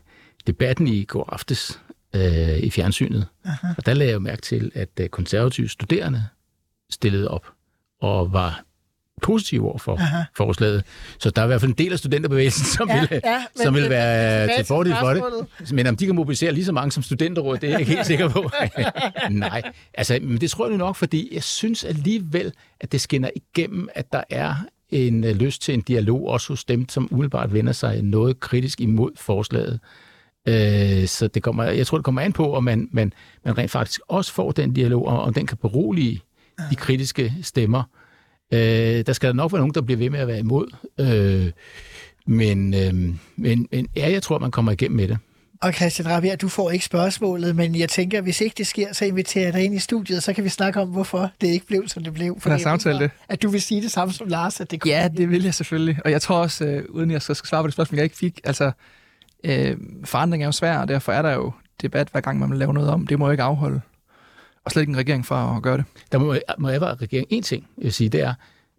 debatten i går aftes øh, i fjernsynet, Aha. og der lagde jeg mærke til, at øh, konservative studerende stillede op og var positive over for Aha. forslaget. Så der er i hvert fald en del af studenterbevægelsen, som Ja, vil, ja, som vil være til fordel for det. Men om de kan mobilisere lige så mange som studenterrådet, det er jeg ikke helt sikker på. Nej, altså, men det tror jeg nu nok, fordi jeg synes alligevel, at det skinner igennem, at der er en øh, lyst til en dialog, også hos dem, som umiddelbart vender sig noget kritisk imod forslaget. Øh, så det kommer, jeg tror, det kommer an på, om man, man, man rent faktisk også får den dialog, og om den kan berolige de kritiske stemmer. Øh, der skal der nok være nogen, der bliver ved med at være imod. Øh, men, øh, men, men ja, jeg tror, man kommer igennem med det. Og Christian Rabia, du får ikke spørgsmålet, men jeg tænker, hvis ikke det sker, så inviterer jeg dig ind i studiet, så kan vi snakke om, hvorfor det ikke blev, som det blev. lad os aftale det. At du vil sige det samme som Lars, at det kommer Ja, det vil jeg selvfølgelig. Og jeg tror også, øh, uden jeg skal skal svare på det spørgsmål, jeg ikke fik, altså, øh, forandring er jo svær, og derfor er der jo debat, hver gang man vil lave noget om. Det må jo ikke afholde. Og slet ikke en regering for at gøre det. Der må, må jeg være regering en ting, jeg vil sige, det er,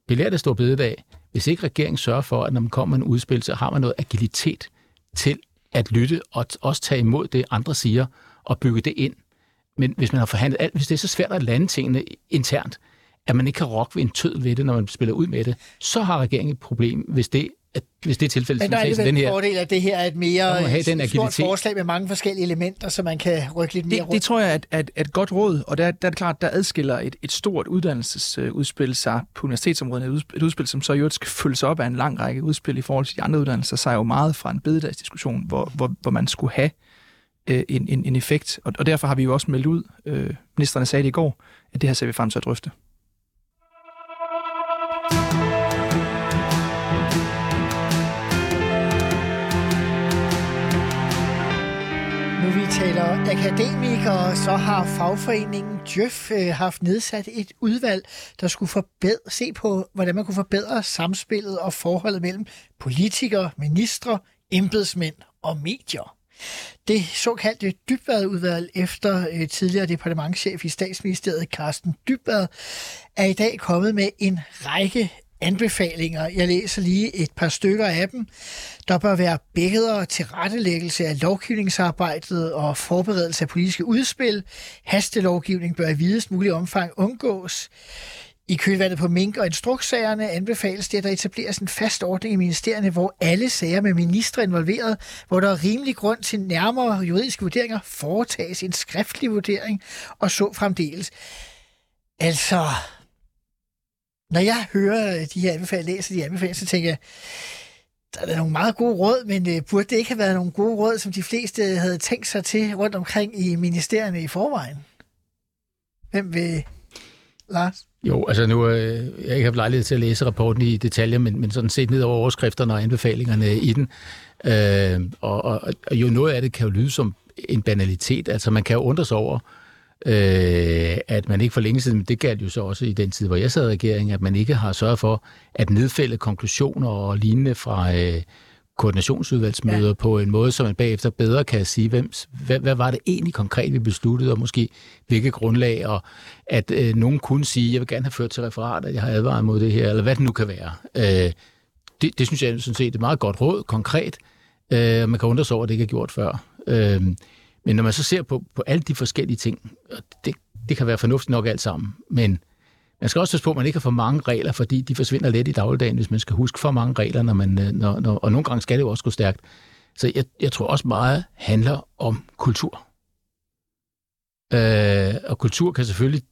belært af stor bededag, hvis ikke regeringen sørger for, at når man kommer med en udspil, så har man noget agilitet til at lytte og t- også tage imod det, andre siger, og bygge det ind. Men hvis man har forhandlet alt, hvis det er så svært at lande tingene internt, at man ikke kan rokke ved en tød ved det, når man spiller ud med det, så har regeringen et problem, hvis det, at hvis det er tilfældet, Men der er den en her, fordel, at det her er et mere have den et stort forslag med mange forskellige elementer, så man kan rykke lidt mere Det, rundt. det tror jeg er et, et, et godt råd, og der, der er det klart, der adskiller et, et stort uddannelsesudspil sig på universitetsområdet, et udspil, et udspil, som så i øvrigt skal følges op af en lang række udspil i forhold til de andre uddannelser, sig jo meget fra en bededagsdiskussion, hvor, hvor, hvor man skulle have øh, en, en, en effekt, og, og derfor har vi jo også meldt ud, øh, ministerne sagde det i går, at det her ser vi frem til at drøfte. Nu vi taler akademikere, så har fagforeningen Djøf øh, haft nedsat et udvalg, der skulle forbedre, se på, hvordan man kunne forbedre samspillet og forholdet mellem politikere, ministre, embedsmænd og medier. Det såkaldte Dybvad-udvalg efter øh, tidligere departementchef i statsministeriet Carsten Dybvad er i dag kommet med en række anbefalinger. Jeg læser lige et par stykker af dem. Der bør være bedre tilrettelæggelse af lovgivningsarbejdet og forberedelse af politiske udspil. Hastelovgivning bør i videst mulig omfang undgås. I kølvandet på mink- og instrukssagerne anbefales det, at der etableres en fast ordning i ministerierne, hvor alle sager med ministre involveret, hvor der er rimelig grund til nærmere juridiske vurderinger, foretages en skriftlig vurdering og så fremdeles. Altså, når jeg hører øh, de her anbefalinger, læser de anbefalinger, så tænker jeg, der er nogle meget gode råd, men øh, burde det ikke have været nogle gode råd, som de fleste havde tænkt sig til rundt omkring i ministerierne i forvejen? Hvem vil... Lars? Jo, altså nu øh, jeg har ikke haft lejlighed til at læse rapporten i detaljer, men, men sådan set ned over overskrifterne og anbefalingerne i den. Øh, og, og, og jo noget af det kan jo lyde som en banalitet. Altså man kan jo undre sig over, øh, at man ikke for længe siden, men det galt jo så også i den tid, hvor jeg sad i regeringen, at man ikke har sørget for at nedfælde konklusioner og lignende fra øh, koordinationsudvalgsmøder ja. på en måde, så man bagefter bedre kan sige, hvem, hvad, hvad var det egentlig konkret, vi besluttede, og måske hvilket grundlag, og at øh, nogen kunne sige, jeg vil gerne have ført til referat, at jeg har advaret mod det her, eller hvad det nu kan være. Øh, det, det synes jeg sådan set er et meget godt råd, konkret, øh, man kan undre sig over, at det ikke er gjort før. Øh, men når man så ser på, på alle de forskellige ting, og det, det kan være fornuftigt nok alt sammen, men man skal også passe på, at man ikke har for mange regler, fordi de forsvinder let i dagligdagen, hvis man skal huske for mange regler, når man, øh, når, når, og nogle gange skal det jo også gå stærkt. Så jeg, jeg tror også meget handler om kultur. Øh, og kultur kan selvfølgelig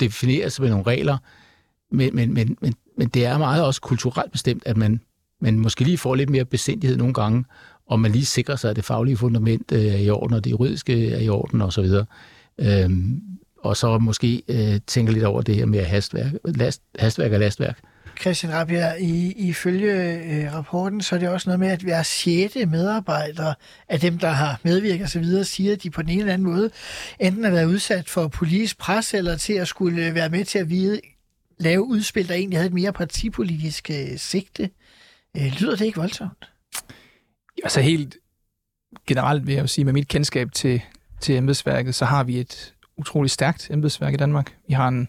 defineres med nogle regler, men, men, men, men, men det er meget også kulturelt bestemt, at man, man måske lige får lidt mere besindighed nogle gange, og man lige sikrer sig, at det faglige fundament øh, er i orden, og det juridiske er i orden osv. Øhm, og så måske øh, tænke lidt over det her med hastværk, last, hastværk og lastværk. Christian Rabia, i, ifølge øh, rapporten, så er det også noget med, at hver sjette medarbejder af dem, der har medvirket osv., siger, at de på den ene eller anden måde enten har været udsat for politisk pres, eller til at skulle være med til at vide, lave udspil, der egentlig havde et mere partipolitisk øh, sigte. Øh, lyder det ikke voldsomt? Altså helt generelt vil jeg jo sige, med mit kendskab til, til embedsværket, så har vi et utroligt stærkt embedsværk i Danmark. Vi har en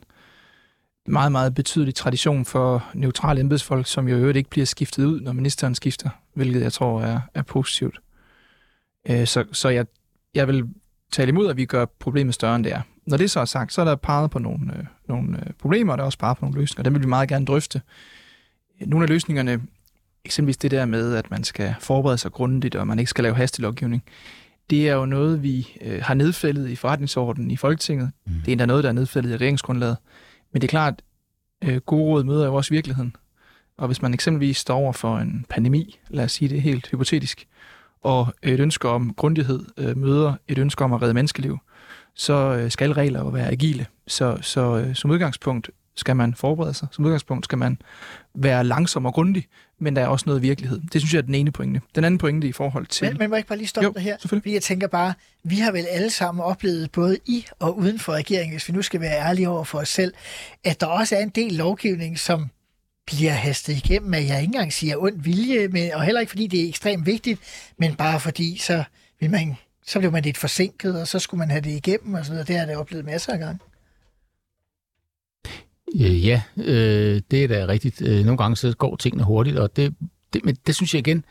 meget, meget betydelig tradition for neutrale embedsfolk, som jo i øvrigt ikke bliver skiftet ud, når ministeren skifter, hvilket jeg tror er, er positivt. Øh, Så, så jeg, jeg vil tale imod, at vi gør problemet større, end det er. Når det så er sagt, så er der peget på nogle, øh, nogle øh, problemer, og der er også peget på nogle løsninger. og Dem vil vi meget gerne drøfte. Nogle af løsningerne, eksempelvis det der med, at man skal forberede sig grundigt, og man ikke skal lave hastelovgivning, det er jo noget, vi øh, har nedfældet i forretningsordenen i Folketinget. Mm. Det er endda noget, der er nedfældet i regeringsgrundlaget. Men det er klart, øh, gode råd møder jo også virkeligheden. Og hvis man eksempelvis står over for en pandemi, lad os sige det helt hypotetisk, og et ønske om grundighed øh, møder et ønske om at redde menneskeliv, så øh, skal regler jo være agile. Så, så øh, som udgangspunkt skal man forberede sig. Som udgangspunkt skal man være langsom og grundig, men der er også noget virkelighed. Det synes jeg er den ene pointe. Den anden pointe i forhold til... Men, men må jeg ikke bare lige stoppe Jo, dig her? Fordi jeg tænker bare, vi har vel alle sammen oplevet, både i og uden for regeringen, hvis vi nu skal være ærlige over for os selv, at der også er en del lovgivning, som bliver hastet igennem, at jeg ikke engang siger ond vilje, men, og heller ikke fordi det er ekstremt vigtigt, men bare fordi, så, vil man, så blev man lidt forsinket, og så skulle man have det igennem, og sådan noget. Det har jeg da oplevet masser af gange. Øh, ja, øh, det er da rigtigt. Øh, nogle gange så går tingene hurtigt, og det, det, men det synes jeg igen,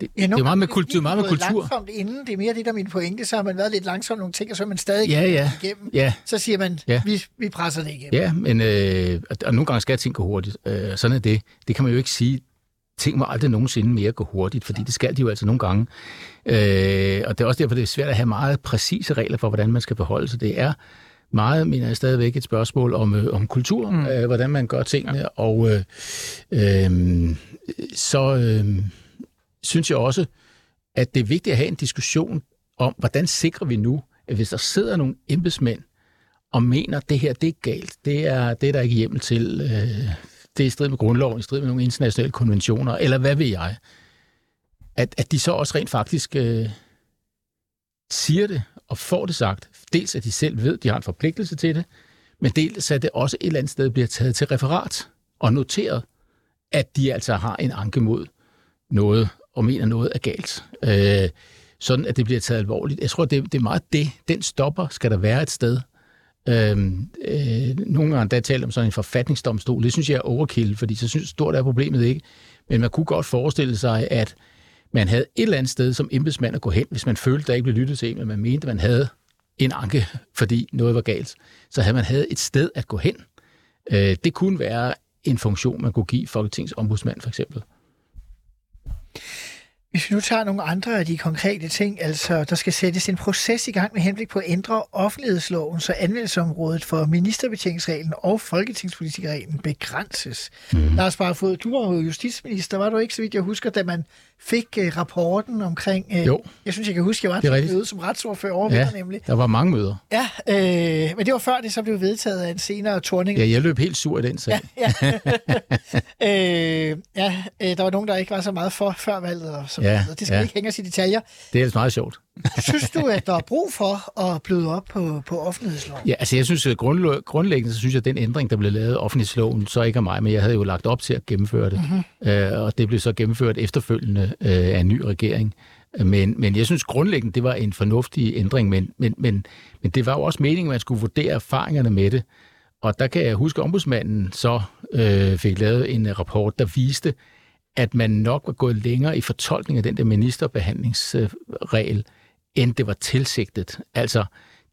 det, Ja, det er meget med, kultur, det er meget med kultur. Langsomt inden, det er mere det, der er min pointe, så har man været lidt langsom nogle ting, og så er man stadig Ja, ja. igennem. Ja, Så siger man, Ja. vi, vi presser det igennem. ja men øh, og, og nogle gange skal ting gå hurtigt. Øh, sådan er det. Det kan man jo ikke sige ting må aldrig nogensinde mere gå hurtigt, fordi det skal de jo altså nogle gange. Øh, og det er også derfor, det er svært at have meget præcise regler for, hvordan man skal beholde sig. Det er meget, mener jeg stadigvæk, et spørgsmål om, øh, om kultur, mm. øh, hvordan man gør tingene, ja. og øh, øh, så øh, synes jeg også, at det er vigtigt at have en diskussion om, hvordan sikrer vi nu, at hvis der sidder nogle embedsmænd og mener, at det her det er galt, det er, det er der ikke hjemmel til, øh, det er i strid med grundloven, i strid med nogle internationale konventioner, eller hvad ved jeg, at, at de så også rent faktisk øh, siger det og får det sagt. Dels at de selv ved, at de har en forpligtelse til det, men dels at det også et eller andet sted bliver taget til referat og noteret, at de altså har en anke mod noget og mener noget er galt. Øh, sådan at det bliver taget alvorligt. Jeg tror, det, det er meget det. Den stopper skal der være et sted. Øhm, øh, nogle gange der talt om sådan en forfatningsdomstol. Det synes jeg er overkill, fordi så synes, stort er problemet ikke. Men man kunne godt forestille sig, at man havde et eller andet sted som embedsmand at gå hen, hvis man følte, der ikke blev lyttet til en, men man mente, man havde en anke, fordi noget var galt. Så havde man havde et sted at gå hen. Øh, det kunne være en funktion, man kunne give Folketingets ombudsmand for eksempel. Hvis vi nu tager nogle andre af de konkrete ting, altså der skal sættes en proces i gang med henblik på at ændre offentlighedsloven, så anvendelsesområdet for ministerbetjeningsreglen og folketingspolitikerreglen begrænses. Mm. Lars Barfod, du var jo justitsminister, var du ikke, så vidt jeg husker, da man fik uh, rapporten omkring... Uh, jo. Jeg synes, jeg kan huske, jeg var til møde som retsordfører over ja, nemlig. der var mange møder. Ja, øh, men det var før det så blev vedtaget af en senere torning. Ja, jeg løb helt sur i den sag. Ja, ja. øh, ja øh, der var nogen, der ikke var så meget for før valget. Og så ja, det skal ja. ikke hænge os i detaljer. Det er altså meget sjovt. Synes du, at der er brug for at bløde op på, på offentlighedsloven? Ja, altså jeg synes, at grundlæggende så synes jeg, at den ændring, der blev lavet af offentlighedsloven, så ikke af mig, men jeg havde jo lagt op til at gennemføre det. Mm-hmm. Øh, og det blev så gennemført efterfølgende øh, af en ny regering. Men, men jeg synes grundlæggende, det var en fornuftig ændring, men, men, men, men det var jo også meningen, at man skulle vurdere erfaringerne med det. Og der kan jeg huske, at ombudsmanden så øh, fik lavet en rapport, der viste, at man nok var gået længere i fortolkning af den der ministerbehandlingsregel, end det var tilsigtet. Altså,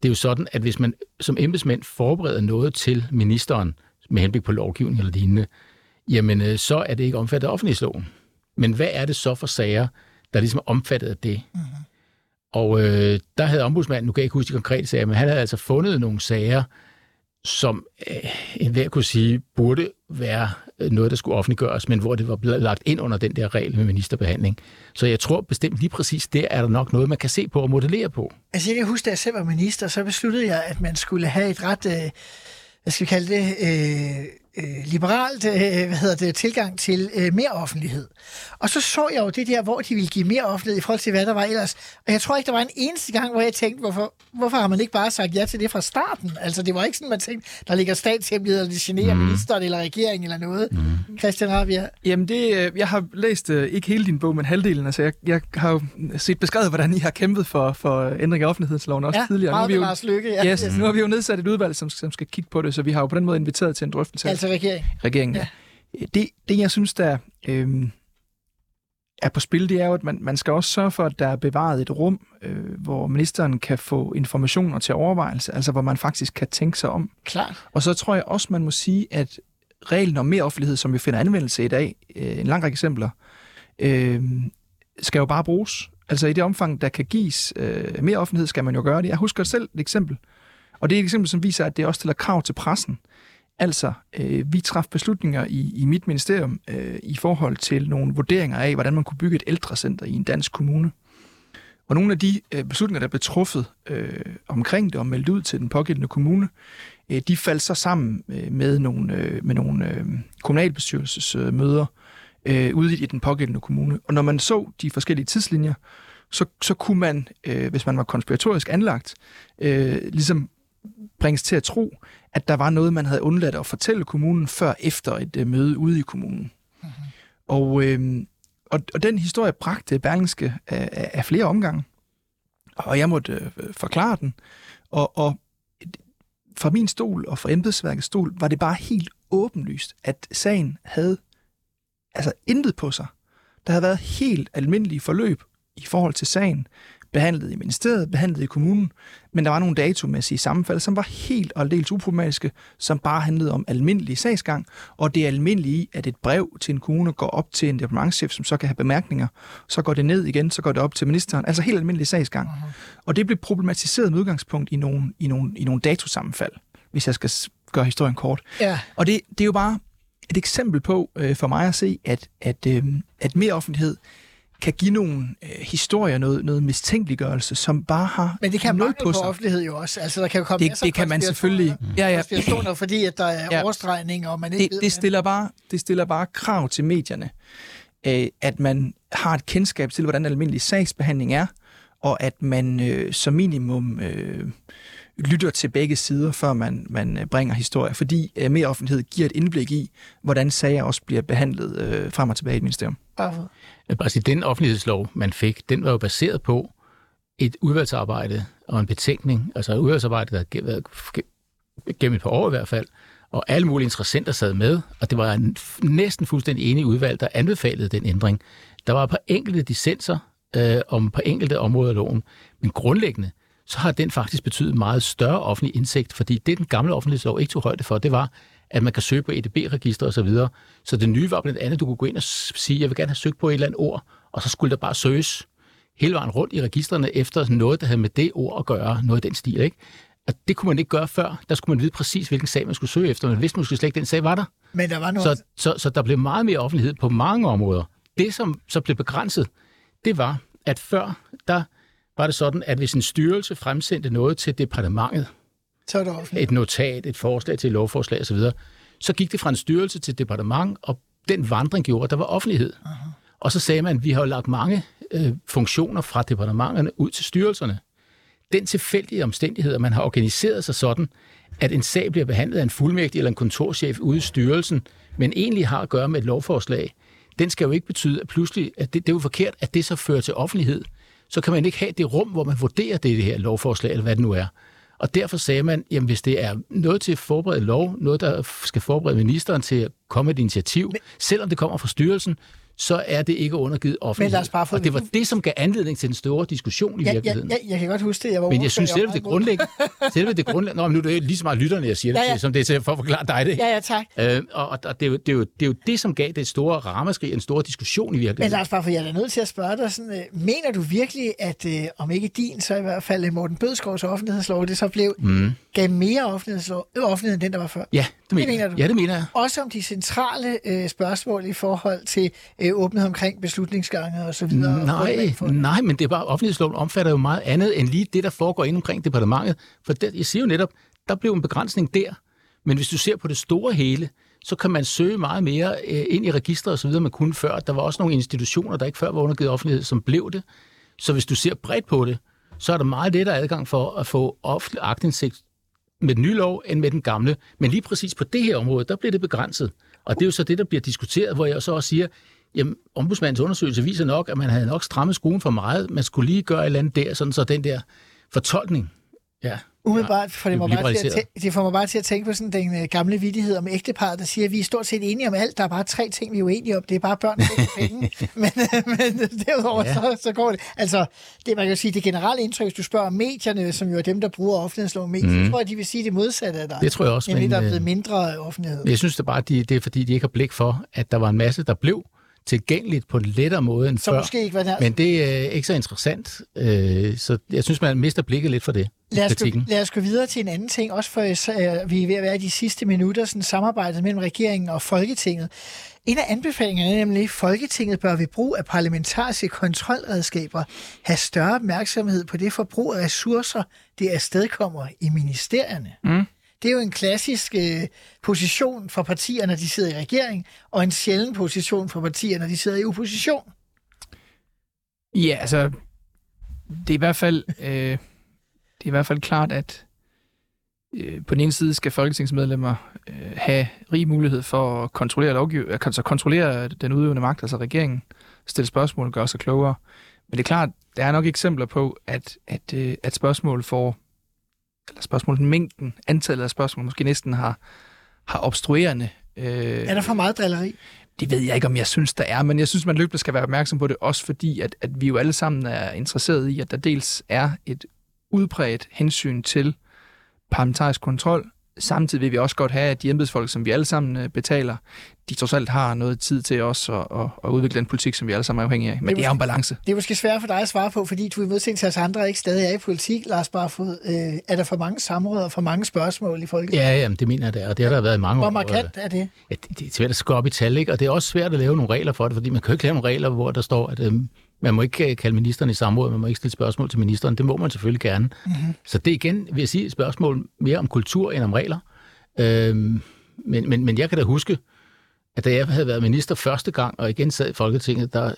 det er jo sådan, at hvis man som embedsmænd forbereder noget til ministeren, med henblik på lovgivning eller lignende, jamen øh, så er det ikke omfattet af offentlighedsloven. Men hvad er det så for sager, der ligesom er omfattet af det? Mm-hmm. Og øh, der havde ombudsmanden, nu kan jeg ikke huske de konkrete sager, men han havde altså fundet nogle sager, som øh, enhver kunne sige, burde være Øh, noget, der skulle offentliggøres, men hvor det var lagt ind under den der regel med ministerbehandling. Så jeg tror bestemt lige præcis, der er der nok noget, man kan se på og modellere på. Altså jeg kan huske, da jeg selv var minister, så besluttede jeg, at man skulle have et ret, øh, hvad skal vi kalde det, øh, øh, liberalt øh, hvad hedder det, tilgang til øh, mere offentlighed. Og så så jeg jo det der, hvor de ville give mere offentlighed i forhold til, hvad der var ellers. Og jeg tror ikke, der var en eneste gang, hvor jeg tænkte, hvorfor, hvorfor har man ikke bare sagt ja til det fra starten? Altså, det var ikke sådan, man tænkte, der ligger statshemmeligheder, eller det generer mm. ministeren eller regeringen eller noget. Mm. Christian Rabia? Jamen, det, øh, jeg har læst uh, ikke hele din bog, men halvdelen. Altså, jeg, jeg har jo set beskrevet, hvordan I har kæmpet for, for ændring af offentlighedsloven også ja, tidligere. Nu har vi jo, Lykke, ja. Yes, nu har vi jo nedsat et udvalg, som, som skal kigge på det, så vi har jo på den måde inviteret til en drøftelse. Altså regering? Regeringen, ja. Det, det, jeg synes, der øhm, er på spil, det er jo, at man, man skal også sørge for, at der er bevaret et rum, øh, hvor ministeren kan få informationer til overvejelse, altså hvor man faktisk kan tænke sig om. Klart. Og så tror jeg også, man må sige, at reglen om mere offentlighed, som vi finder anvendelse i dag, øh, en lang række eksempler, øh, skal jo bare bruges. Altså i det omfang, der kan gives øh, mere offentlighed, skal man jo gøre det. Jeg husker selv et eksempel, og det er et eksempel, som viser, at det også stiller krav til pressen. Altså, øh, vi træffede beslutninger i, i mit ministerium øh, i forhold til nogle vurderinger af, hvordan man kunne bygge et ældrecenter i en dansk kommune. Og nogle af de øh, beslutninger, der blev truffet øh, omkring det og meldt ud til den pågældende kommune, øh, de faldt så sammen øh, med nogle, øh, med nogle øh, kommunalbestyrelsesmøder øh, ude i den pågældende kommune. Og når man så de forskellige tidslinjer, så, så kunne man, øh, hvis man var konspiratorisk anlagt, øh, ligesom bringes til at tro, at der var noget, man havde undladt at fortælle kommunen før efter et øh, møde ude i kommunen. Mm-hmm. Og, øh, og, og den historie bragte Berlingske af, af, af flere omgange, og jeg måtte øh, forklare den. Og, og fra min stol og fra embedsværkets stol var det bare helt åbenlyst, at sagen havde altså intet på sig. Der havde været helt almindelige forløb i forhold til sagen, behandlet i ministeriet, behandlet i kommunen, men der var nogle datomæssige sammenfald, som var helt og aldeles uproblematiske, som bare handlede om almindelig sagsgang, og det er almindeligt i, at et brev til en kommune går op til en departementchef, som så kan have bemærkninger, så går det ned igen, så går det op til ministeren, altså helt almindelig sagsgang. Uh-huh. Og det blev problematiseret med udgangspunkt i nogle, i nogle, i nogle datosammenfald, hvis jeg skal gøre historien kort. Ja. Og det, det er jo bare et eksempel på, øh, for mig at se, at, at, øh, at mere offentlighed kan give nogle øh, historier, noget, noget mistænkeliggørelse, som bare har Men det kan nul på, på sig. offentlighed jo også. Altså, der kan jo komme Det- det kan man selvfølgelig- Ja, ja. fordi at der er Ja. overstregning, og man ikke det, ved, det, stiller bare, det stiller bare krav til medierne, øh, at man har et kendskab til, hvordan almindelig sagsbehandling er, og at man øh, som minimum øh, lytter til begge sider, før man, man øh, bringer historier, fordi øh, mere offentlighed giver et indblik i, hvordan sager også bliver behandlet øh, frem og tilbage i et ministerium. Bare for- jeg vil bare sige, den offentlighedslov, man fik, den var jo baseret på et udvalgsarbejde og en betænkning, altså et udvalgsarbejde, der havde været gennem et par år i hvert fald, og alle mulige interessenter sad med, og det var en næsten fuldstændig enig udvalg, der anbefalede den ændring. Der var et par enkelte dissenser øh, om på enkelte områder af loven, men grundlæggende, så har den faktisk betydet meget større offentlig indsigt, fordi det, den gamle offentlighedslov ikke tog højde for, det var, at man kan søge på EDB-register og så videre. Så det nye var blandt andet, at du kunne gå ind og sige, jeg vil gerne have søgt på et eller andet ord, og så skulle der bare søges hele vejen rundt i registrene efter noget, der havde med det ord at gøre, noget af den stil, ikke? Og det kunne man ikke gøre før. Der skulle man vide præcis, hvilken sag man skulle søge efter. Man vidste måske slet ikke, den sag var der. Men der var noget... Så, så, så der blev meget mere offentlighed på mange områder. Det, som så blev begrænset, det var, at før, der var det sådan, at hvis en styrelse fremsendte noget til departementet, så er det offentligt. et notat, et forslag til et lovforslag osv., så gik det fra en styrelse til et departement, og den vandring gjorde, at der var offentlighed. Uh-huh. Og så sagde man, at vi har jo lagt mange øh, funktioner fra departementerne ud til styrelserne. Den tilfældige omstændighed, at man har organiseret sig sådan, at en sag bliver behandlet af en fuldmægtig eller en kontorchef ude i styrelsen, men egentlig har at gøre med et lovforslag, den skal jo ikke betyde, at pludselig, at det, det er jo forkert, at det så fører til offentlighed. Så kan man ikke have det rum, hvor man vurderer det, det her lovforslag, eller hvad det nu er. Og derfor sagde man, jamen hvis det er noget til at forberede lov, noget der skal forberede ministeren til at komme et initiativ, men, selvom det kommer fra styrelsen, så er det ikke undergivet offentlighed. bare få- og det var det, som gav anledning til den store diskussion i Ja, ja, virkeligheden. ja, jeg kan godt huske det. Jeg var Men jeg synes, selve var det grundlæggende... selve det grundlæggende... Nå, men nu er det lige så meget lytterne, jeg siger det Ja, ja. til, som det er til for at forklare dig det. Ja, ja, tak. Øh, og og det, er jo, det, er jo, det er jo det, som gav det store ramaskrig, en stor diskussion i Men virkeligheden. Lars, bare for jeg er nødt til at spørge dig, sådan, øh, mener du virkelig, at øh, om ikke din, så i hvert fald øh, Morten Bødskovs offentlighedslov, det så blev, mm. gav mere offentlighedslov, øh, offentlighed end den, der var før? Ja, det mener, mener jeg. du? Ja, det mener jeg. Også om de centrale øh, spørgsmål i forhold til øh, åbenhed omkring beslutningsgange og så videre. Nej, nej, men det er bare, offentlighedsloven omfatter jo meget andet end lige det, der foregår inde omkring departementet. For det, jeg siger jo netop, der blev en begrænsning der. Men hvis du ser på det store hele, så kan man søge meget mere øh, ind i registre og så videre, man kunne før. Der var også nogle institutioner, der ikke før var undergivet offentlighed, som blev det. Så hvis du ser bredt på det, så er der meget lettere adgang for at få offentlig agtindsigt med den nye lov, end med den gamle. Men lige præcis på det her område, der bliver det begrænset. Og det er jo så det, der bliver diskuteret, hvor jeg så også siger, jamen, ombudsmandens undersøgelse viser nok, at man havde nok strammet skruen for meget. Man skulle lige gøre et eller andet der, sådan så den der fortolkning, ja, Umiddelbart får det, mig bare til at tæ- det får mig bare til at tænke på sådan den øh, gamle vidighed om ægteparret, der siger, at vi er stort set enige om alt. Der er bare tre ting, vi er uenige om. Det er bare børn og penge. men, øh, men derudover, ja. så, så går det. Altså, det man kan jo sige, det generelle indtryk, hvis du spørger medierne, som jo er dem, der bruger offentlighedsloven mest, mm. så tror jeg, de vil sige det modsatte af dig. Det tror jeg også, Nemlig, men, der er øh, blevet mindre offentlighed. Jeg synes det bare, de, det er fordi, de ikke har blik for, at der var en masse, der blev tilgængeligt på en lettere måde end Så før. måske ikke var der. Men det er ikke så interessant, øh, så jeg synes, man mister blikket lidt for det. Lad os, gå, lad os gå videre til en anden ting, også for øh, vi er ved at være i de sidste minutter, sådan samarbejdet mellem regeringen og Folketinget. En af anbefalingerne er nemlig, at Folketinget bør ved brug af parlamentariske kontrolredskaber have større opmærksomhed på det forbrug af ressourcer, det afstedkommer i ministerierne. Mm. Det er jo en klassisk øh, position for partier, når de sidder i regering, og en sjælden position for partier, når de sidder i opposition. Ja, altså, det er i hvert fald, øh, det er i hvert fald klart, at øh, på den ene side skal folketingsmedlemmer øh, have rig mulighed for at kontrollere, lovgiv- altså kontrollere den udøvende magt, altså regeringen, stille spørgsmål og gøre sig klogere. Men det er klart, der er nok eksempler på, at, at, øh, at spørgsmål får, eller spørgsmål, mængden, antallet af spørgsmål måske næsten har, har obstruerende øh, Er der for meget drilleri? Det ved jeg ikke, om jeg synes, der er, men jeg synes, man løbende skal være opmærksom på det, også fordi, at, at vi jo alle sammen er interesseret i, at der dels er et udbredt hensyn til parlamentarisk kontrol, samtidig vil vi også godt have, at de embedsfolk, som vi alle sammen øh, betaler, de trods alt har noget tid til os at, at, at udvikle den politik, som vi alle sammen er afhængige af. Men det, det er jo en balance. Det er måske svært for dig at svare på, fordi du er modsætning til os andre ikke stadig er i politik. Lars Barfod, øh, er der for mange samråd og for mange spørgsmål i Folketinget? Ja, jamen, det mener jeg, det er, og det har der været i mange Hvor år. markant er det? Ja, det, det er svært at skubbe i tal, ikke? og det er også svært at lave nogle regler for det, fordi man kan jo ikke lave nogle regler, hvor der står, at øh, man må ikke øh, kalde ministeren i samråd, man må ikke stille spørgsmål til ministeren. Det må man selvfølgelig gerne. Mm-hmm. Så det igen, vil jeg sige, et spørgsmål mere om kultur end om regler. Øhm, men, men, men jeg kan da huske, at da jeg havde været minister første gang, og igen sad i Folketinget, der,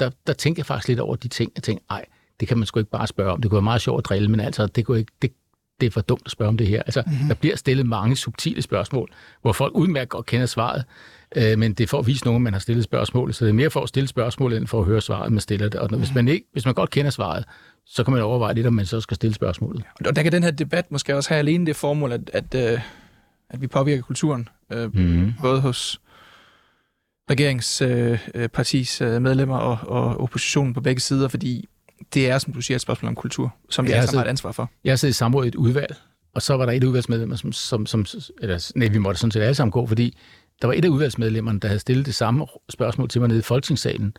der, der tænkte jeg faktisk lidt over de ting. Jeg tænkte, nej, det kan man sgu ikke bare spørge om. Det kunne være meget sjovt at drille, men altså, det, kunne ikke, det, det er for dumt at spørge om det her. Altså, mm-hmm. der bliver stillet mange subtile spørgsmål, hvor folk udmærket godt kender svaret, øh, men det er for at vise nogen, man har stillet spørgsmål. Så det er mere for at stille spørgsmål, end for at høre svaret, man stiller det. Og når, hvis, man ikke, hvis man godt kender svaret, så kan man overveje lidt, om man så skal stille spørgsmålet. Og der kan den her debat måske også have alene det formål, at, at, øh, at vi påvirker kulturen, Mhm. både hos regeringspartis øh, medlemmer og, og oppositionen på begge sider, fordi det er, som du siger, et spørgsmål om kultur, som vi alle altså- sammen har et ansvar for. Jeg sad i samråd i et udvalg, og så var der et udvalgsmedlem, som, som, som eller, nej, vi måtte sådan set alle sammen gå, fordi der var et af udvalgsmedlemmerne, der havde stillet det samme spørgsmål til mig nede i Folketingssalen.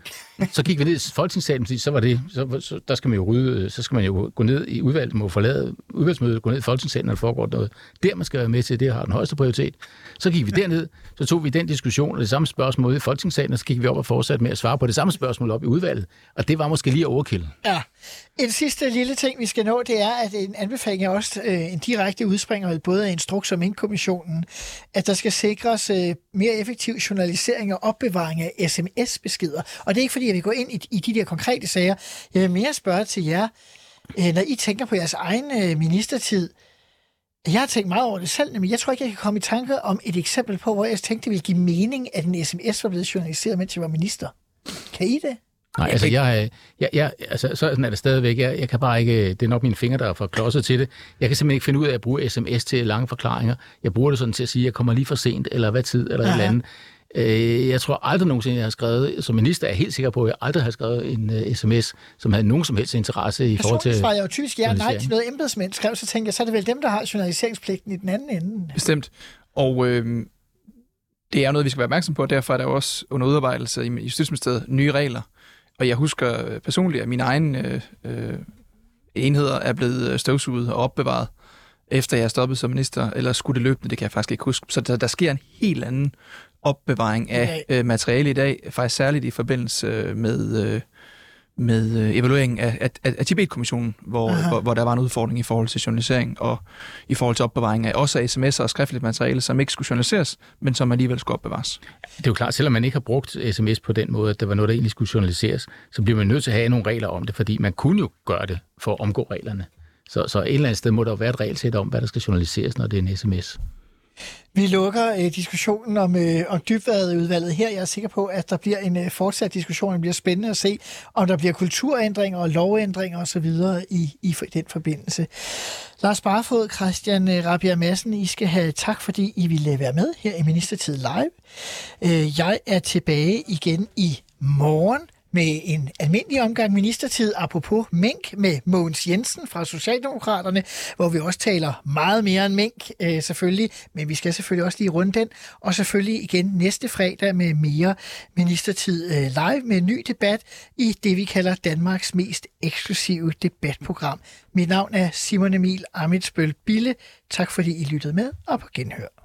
Så gik vi ned i Folketingssalen, fordi så var det, så, så, der skal man jo rydde, så skal man jo gå ned i udvalget, må forlade udvalgsmødet, gå ned i Folketingssalen, når der foregår noget. Der man skal være med til, det har den højeste prioritet. Så gik vi derned, så tog vi den diskussion og det samme spørgsmål i Folketingssalen, og så gik vi op og fortsatte med at svare på det samme spørgsmål op i udvalget. Og det var måske lige overkill. Ja. En sidste lille ting, vi skal nå, det er, at en anbefaling er også øh, en direkte udspringer af både af Instruks og Mink-kommissionen, at der skal sikres øh, mere effektiv journalisering og opbevaring af sms-beskeder. Og det er ikke fordi, jeg vil gå ind i, i de der konkrete sager. Jeg vil mere spørge til jer, øh, når I tænker på jeres egen øh, ministertid. Jeg har tænkt meget over det selv, men jeg tror ikke, jeg kan komme i tanke om et eksempel på, hvor jeg tænkte, det ville give mening, at en sms var blevet journaliseret, mens jeg var minister. Kan I det? Nej, altså, jeg, jeg, jeg, altså, sådan er det stadigvæk. Jeg, jeg kan bare ikke, det er nok mine fingre, der er for klodset til det. Jeg kan simpelthen ikke finde ud af at bruge sms til lange forklaringer. Jeg bruger det sådan til at sige, at jeg kommer lige for sent, eller hvad tid, eller et eller andet. Øh, Jeg tror aldrig nogensinde, jeg har skrevet, som minister er jeg helt sikker på, at jeg aldrig har skrevet en uh, sms, som havde nogen som helst interesse i forhold til... Personligt svarer jeg jo typisk ja og nej til noget embedsmænd skrev, så tænker jeg, så er det vel dem, der har journaliseringspligten i den anden ende. Bestemt. Og øh, det er noget, vi skal være opmærksom på, og derfor er der også under udarbejdelse i Justitsministeriet nye regler. Og jeg husker øh, personligt, at mine egne øh, øh, enheder er blevet øh, støvsuget og opbevaret, efter jeg stoppet som minister, eller skulle det løbende, det kan jeg faktisk ikke huske. Så der, der sker en helt anden opbevaring af øh, materiale i dag, faktisk særligt i forbindelse med, øh, med øh, evalueringen af, af, af, Tibet-kommissionen, hvor, hvor, hvor der var en udfordring i forhold til journalisering og i forhold til opbevaring af også af sms'er og skriftligt materiale, som ikke skulle journaliseres, men som alligevel skulle opbevares. Det er jo klart, selvom man ikke har brugt sms på den måde, at det var noget, der egentlig skulle journaliseres, så bliver man nødt til at have nogle regler om det, fordi man kunne jo gøre det for at omgå reglerne. Så, så et eller andet sted må der jo være et regelsæt om, hvad der skal journaliseres, når det er en sms. Vi lukker øh, diskussionen om, øh, om dybvadeudvalget her. Jeg er sikker på, at der bliver en øh, fortsat diskussion. Det bliver spændende at se, om der bliver kulturændringer og lovændringer osv. I, i den forbindelse. Lars Barfod, Christian øh, Rabia Madsen, I skal have tak, fordi I ville være med her i Ministertid Live. Øh, Jeg er tilbage igen i morgen med en almindelig omgang ministertid, apropos mink, med Mogens Jensen fra Socialdemokraterne, hvor vi også taler meget mere end mink, øh, selvfølgelig, men vi skal selvfølgelig også lige runde den, og selvfølgelig igen næste fredag med mere ministertid øh, live med en ny debat i det, vi kalder Danmarks mest eksklusive debatprogram. Mit navn er Simon Emil Amitsbøl Bille. Tak fordi I lyttede med, og på genhør.